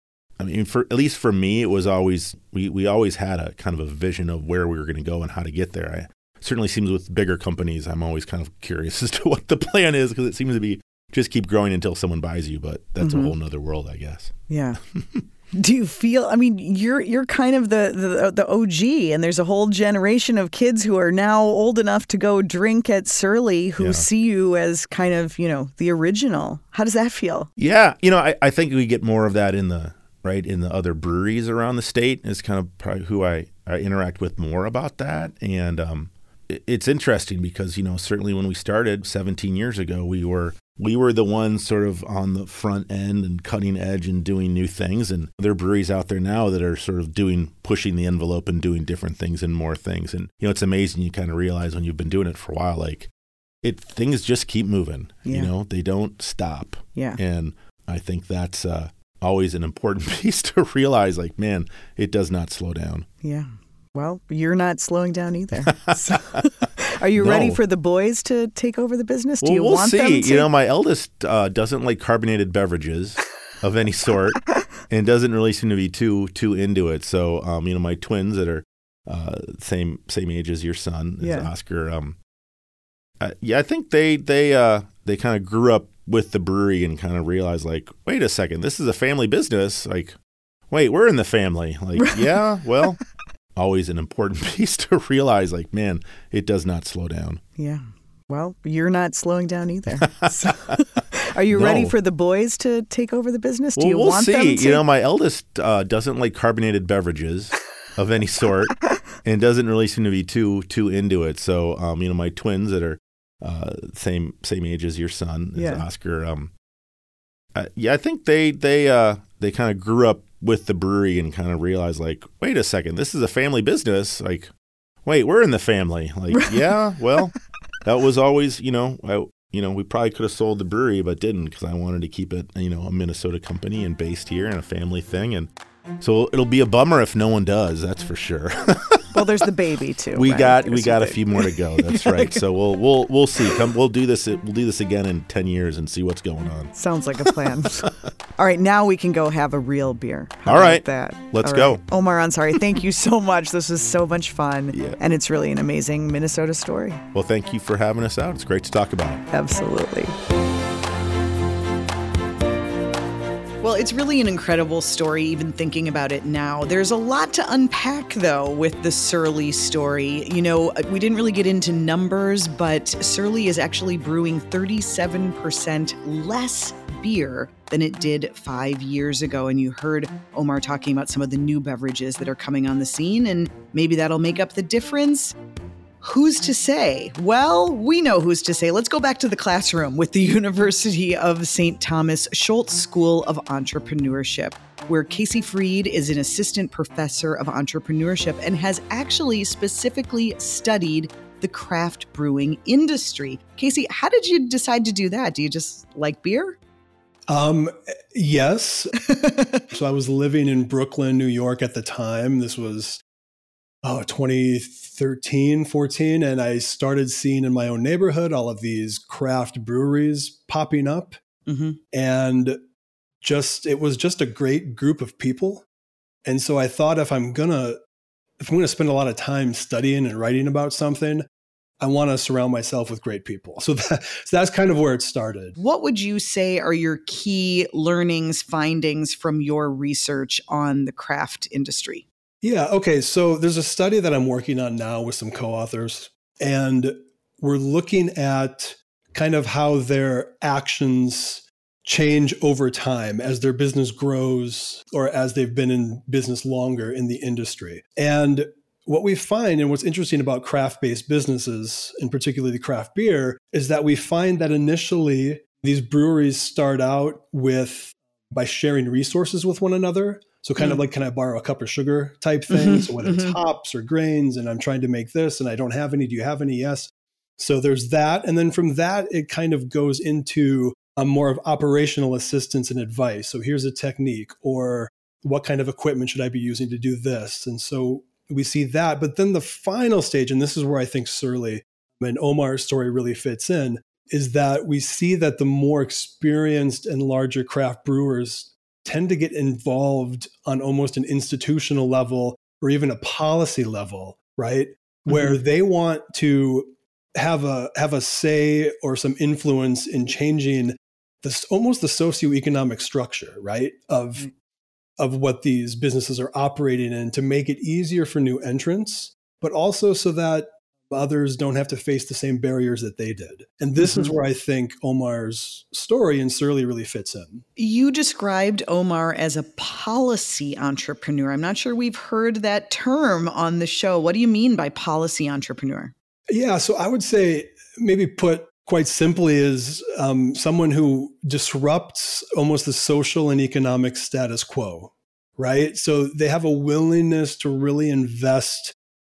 I mean, for at least for me, it was always we we always had a kind of a vision of where we were going to go and how to get there. I certainly seems with bigger companies, I'm always kind of curious as to what the plan is because it seems to be just keep growing until someone buys you. But that's Mhm. a whole nother world, I guess. Yeah. Do you feel? I mean, you're you're kind of the, the the OG, and there's a whole generation of kids who are now old enough to go drink at Surly who Yeah. see you as kind of you know the original. How does that feel? Yeah, you know, I, I think we get more of that in the right in the other breweries around the state. Is kind of probably who I, I interact with more about that, and um, it's interesting because you know certainly when we started 17 years ago, we were we were the ones sort of on the front end and cutting edge and doing new things, and there are breweries out there now that are sort of doing pushing the envelope and doing different things and more things, and you know it's amazing. You kind of realize when you've been doing it for a while, like it things just keep moving. Yeah. You know, they don't stop. Yeah. And I think that's uh, always an important piece to realize like, man, it does not slow down. Yeah. Well, you're not slowing down either. So, are you No. ready for the boys to take over the business? Do well, you we'll want see. them to? You know, my eldest uh, doesn't like carbonated beverages of any sort and doesn't really seem to be too too into it. So, um, you know, my twins that are uh, same same age as your son, as Yeah. Oscar. Um, uh, yeah, I think they they uh, they kind of grew up with the brewery and kind of realized like, wait a second, this is a family business. Like, wait, we're in the family. Like, yeah, well, always an important piece to realize. Like, man, it does not slow down. yeah. Well, you're not slowing down either. So, Are you No. ready for the boys to take over the business? Do well, you we'll want see. them to? You know, my eldest uh, doesn't like carbonated beverages of any sort, and doesn't really seem to be too too into it. So, um, you know, my twins that are uh, same same age as your son, as Yeah. Oscar. Um, uh, yeah, I think they they uh, they kind of grew up with the brewery and kind of realized like, wait a second, this is a family business. Like, wait, we're in the family. Like, yeah, well, that was always, you know, I, you know, we probably could have sold the brewery, but didn't because I wanted to keep it, you know, a Minnesota company and based here and a family thing. And so it'll be a bummer if no one does. That's for sure. well, there's the baby too. we right? got There's we got a few more to go. That's right. So we'll we'll we'll see. Come, we'll do this. We'll do this again in ten years and see what's going on. Sounds like a plan. All right, now we can go have a real beer. How All right. that. Let's All go. right. Omar Ansari, thank you so much. This was so much fun. Yeah. And it's really an amazing Minnesota story. Well, thank you for having us out. It's great to talk about. Absolutely. Well, it's really an incredible story, even thinking about it now. There's a lot to unpack, though, with the Surly story. You know, uh, we didn't really get into numbers, but Surly is actually brewing 37% less beer than it did five years ago. And you heard Omar talking about some of the new beverages that are coming on the scene, and maybe that'll make up the difference. Who's to say? Well, we know who's to say. Let's go back to the classroom with the University of St. Thomas Schulze School of Entrepreneurship, where Casey Frid is an assistant professor of entrepreneurship and has actually specifically studied the craft brewing industry. Casey, how did you decide to do that? Do you just like beer? Um, yes. so I was living in Brooklyn, New York at the time. This was oh 2013, 14 and I started seeing in my own neighborhood all of these craft breweries popping up Mm-hmm. and just it was just a great group of people. And so I thought if I'm going to if I'm going to spend a lot of time studying and writing about something, I want to surround myself with great people. So, that, so that's kind of where it started. What would you say are your key learnings, findings from your research on the craft industry? Yeah. Okay. So there's a study that I'm working on now with some co authors, and we're looking at kind of how their actions change over time as their business grows or as they've been in business longer in the industry. And what we find, and what's interesting about craft based businesses, and particularly the craft beer, is that we find that initially these breweries start out with by sharing resources with one another. So kind of like, can I borrow a cup of sugar type thing? Mhm, So whether it's mhm. hops or grains, and I'm trying to make this, and I don't have any. Do you have any? Yes. So there's that, and then from that, it kind of goes into a more of operational assistance and advice. So here's a technique, or what kind of equipment should I be using to do this? And so we see that. But then the final stage, and this is where I think Surly and Omar's story really fits in, is that we see that the more experienced and larger craft brewers tend to get involved on almost an institutional level or even a policy level, right? Mm-hmm. Where they want to have a have a say or some influence in changing this almost the socioeconomic structure, right? Of Right. of what these businesses are operating in to make it easier for new entrants, but also so that others don't have to face the same barriers that they did. And this is Mhm. where I think Omar's story and Surly really fits in. You described Omar as a policy entrepreneur. I'm not sure we've heard that term on the show. What do you mean by policy entrepreneur? Yeah, so I would say maybe put quite simply is um, someone who disrupts almost the social and economic status quo, right? So they have a willingness to really invest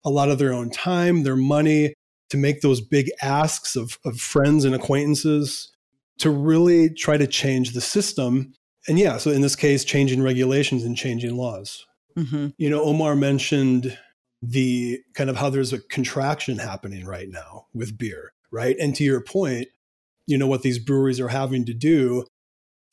a lot of their own time, their money, to make those big asks of, of friends and acquaintances to really try to change the system. And yeah, so in this case, changing regulations and changing laws. Mm-hmm. You know, Omar mentioned the kind of how there's a contraction happening right now with beer, right? And to your point, you know, what these breweries are having to do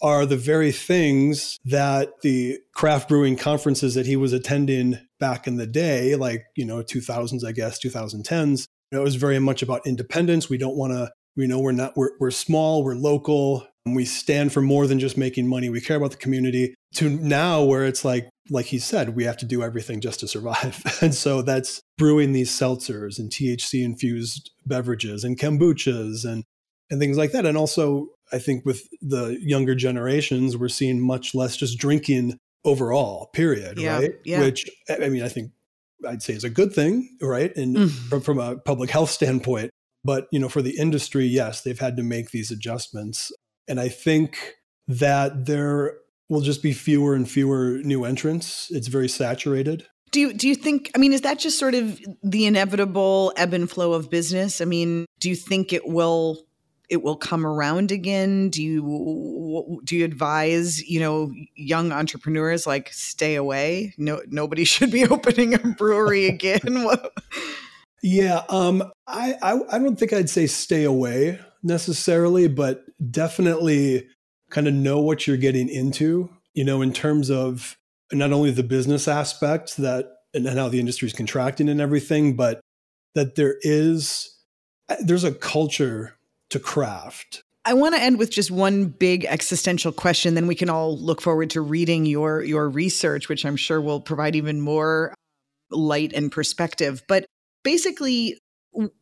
are the very things that the craft brewing conferences that he was attending back in the day, like, you know, 2000s, I guess, 2010s. You know, it was very much about independence. We don't want to, you know, we're not, we're, we're small, we're local, and we stand for more than just making money. We care about the community to now where it's like, like he said, we have to do everything just to survive. and so that's brewing these seltzers and THC infused beverages and kombuchas and and things like that. And also, I think with the younger generations, we're seeing much less just drinking overall, period. Yeah, right. yeah. Which I mean, I think I'd say is a good thing, right? And Mm. from, from a public health standpoint. But you know, for the industry, yes, they've had to make these adjustments. And I think that there will just be fewer and fewer new entrants. It's very saturated. Do you do you think? I mean, is that just sort of the inevitable ebb and flow of business? I mean, do you think it will it will come around again? Do you do you advise you know young entrepreneurs like stay away? No, nobody should be opening a brewery again. Yeah, um, I, I I don't think I'd say stay away necessarily, but definitely kind of know what you're getting into. You know, in terms of not only the business aspect that and how the industry is contracting and everything, but that there is there's a culture to craft. I want to end with just one big existential question. Then we can all look forward to reading your your research, which I'm sure will provide even more uh, light and perspective. But basically,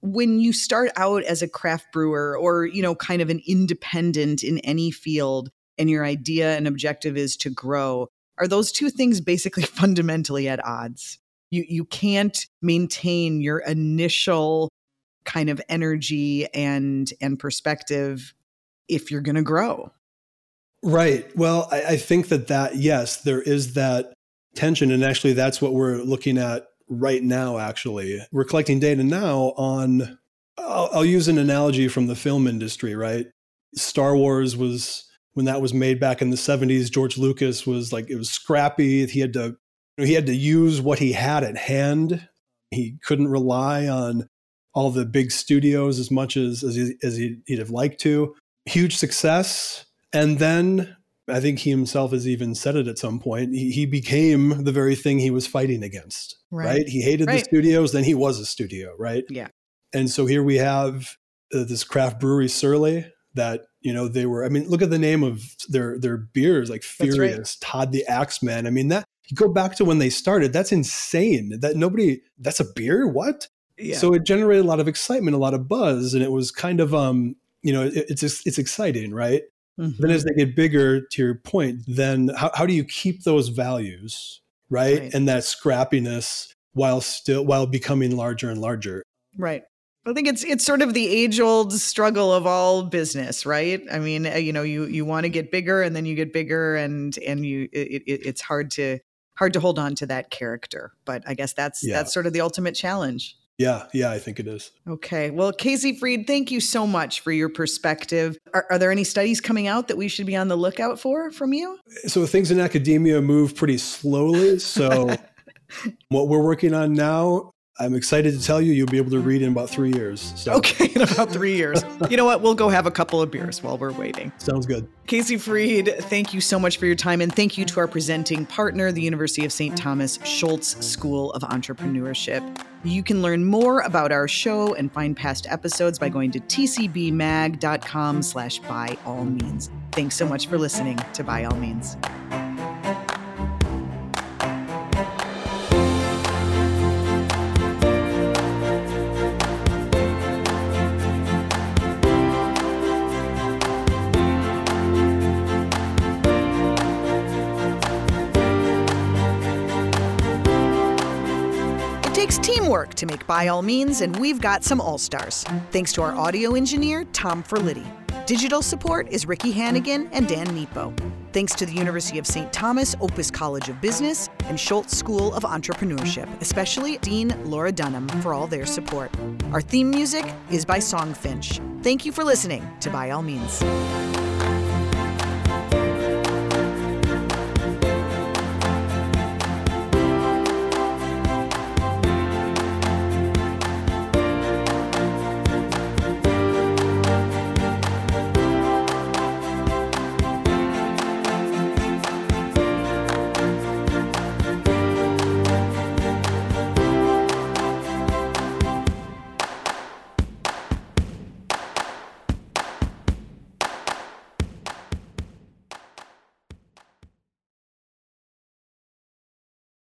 when you start out as a craft brewer, or you know, kind of an independent in any field, and your idea and objective is to grow, are those two things basically fundamentally at odds? You you can't maintain your initial kind of energy and and perspective if you're going to grow. Right. Well, I, I think that that yes, there is that tension, and actually, that's what we're looking at right now. Actually, we're collecting data now on. I'll, I'll use an analogy from the film industry. Right, Star Wars was when that was made back in the '70s. George Lucas was like it was scrappy. He had to he had to use what he had at hand. He couldn't rely on all the big studios as much as as, he, as he'd, he'd have liked to. Huge success, and then I think he himself has even said it at some point. He, he became the very thing he was fighting against. Right? He hated Right. the studios, then he was a studio. Right. Yeah. And so here we have uh, this craft brewery Surly that you know they were. I mean, look at the name of their their beers like That's right. Furious, Todd the Axeman. I mean that you go back to when they started. That's insane. That nobody. That's a beer. What? Yeah. So it generated a lot of excitement, a lot of buzz, and it was kind of um you know it, it's it's exciting, right? Mhm. Then as they get bigger, to your point, then how how do you keep those values, right? Right. And that scrappiness while still while becoming larger and larger. Right. I think it's it's sort of the age old struggle of all business, right? I mean, uh, you know, you you want to get bigger, and then you get bigger, and and you it, it, it's hard to hard to hold on to that character. But I guess that's Yeah. that's sort of the ultimate challenge. Yeah, yeah, I think it is. Okay. Well, Casey Frid, thank you so much for your perspective. Are, are there any studies coming out that we should be on the lookout for from you? So things in academia move pretty slowly. So what we're working on now, I'm excited to tell you, you'll be able to read in about three years. So Okay, in about three years. You know what? We'll go have a couple of beers while we're waiting. sounds good. Casey Frid, thank you so much for your time. And thank you to our presenting partner, the University of St. Thomas Schulze School of Entrepreneurship. You can learn more about our show and find past episodes by going to tcbmag.com slash by all means. Thanks so much for listening to By All Means. Teamwork to make By All Means, and we've got some all stars. Thanks to our audio engineer, Tom Ferlitti. Digital support is Ricky Hannigan and Dan Nepo. Thanks to the University of St. Thomas Opus College of Business and Schulze School of Entrepreneurship, especially Dean Laura Dunham for all their support. Our theme music is by Songfinch. Thank you for listening to By All Means.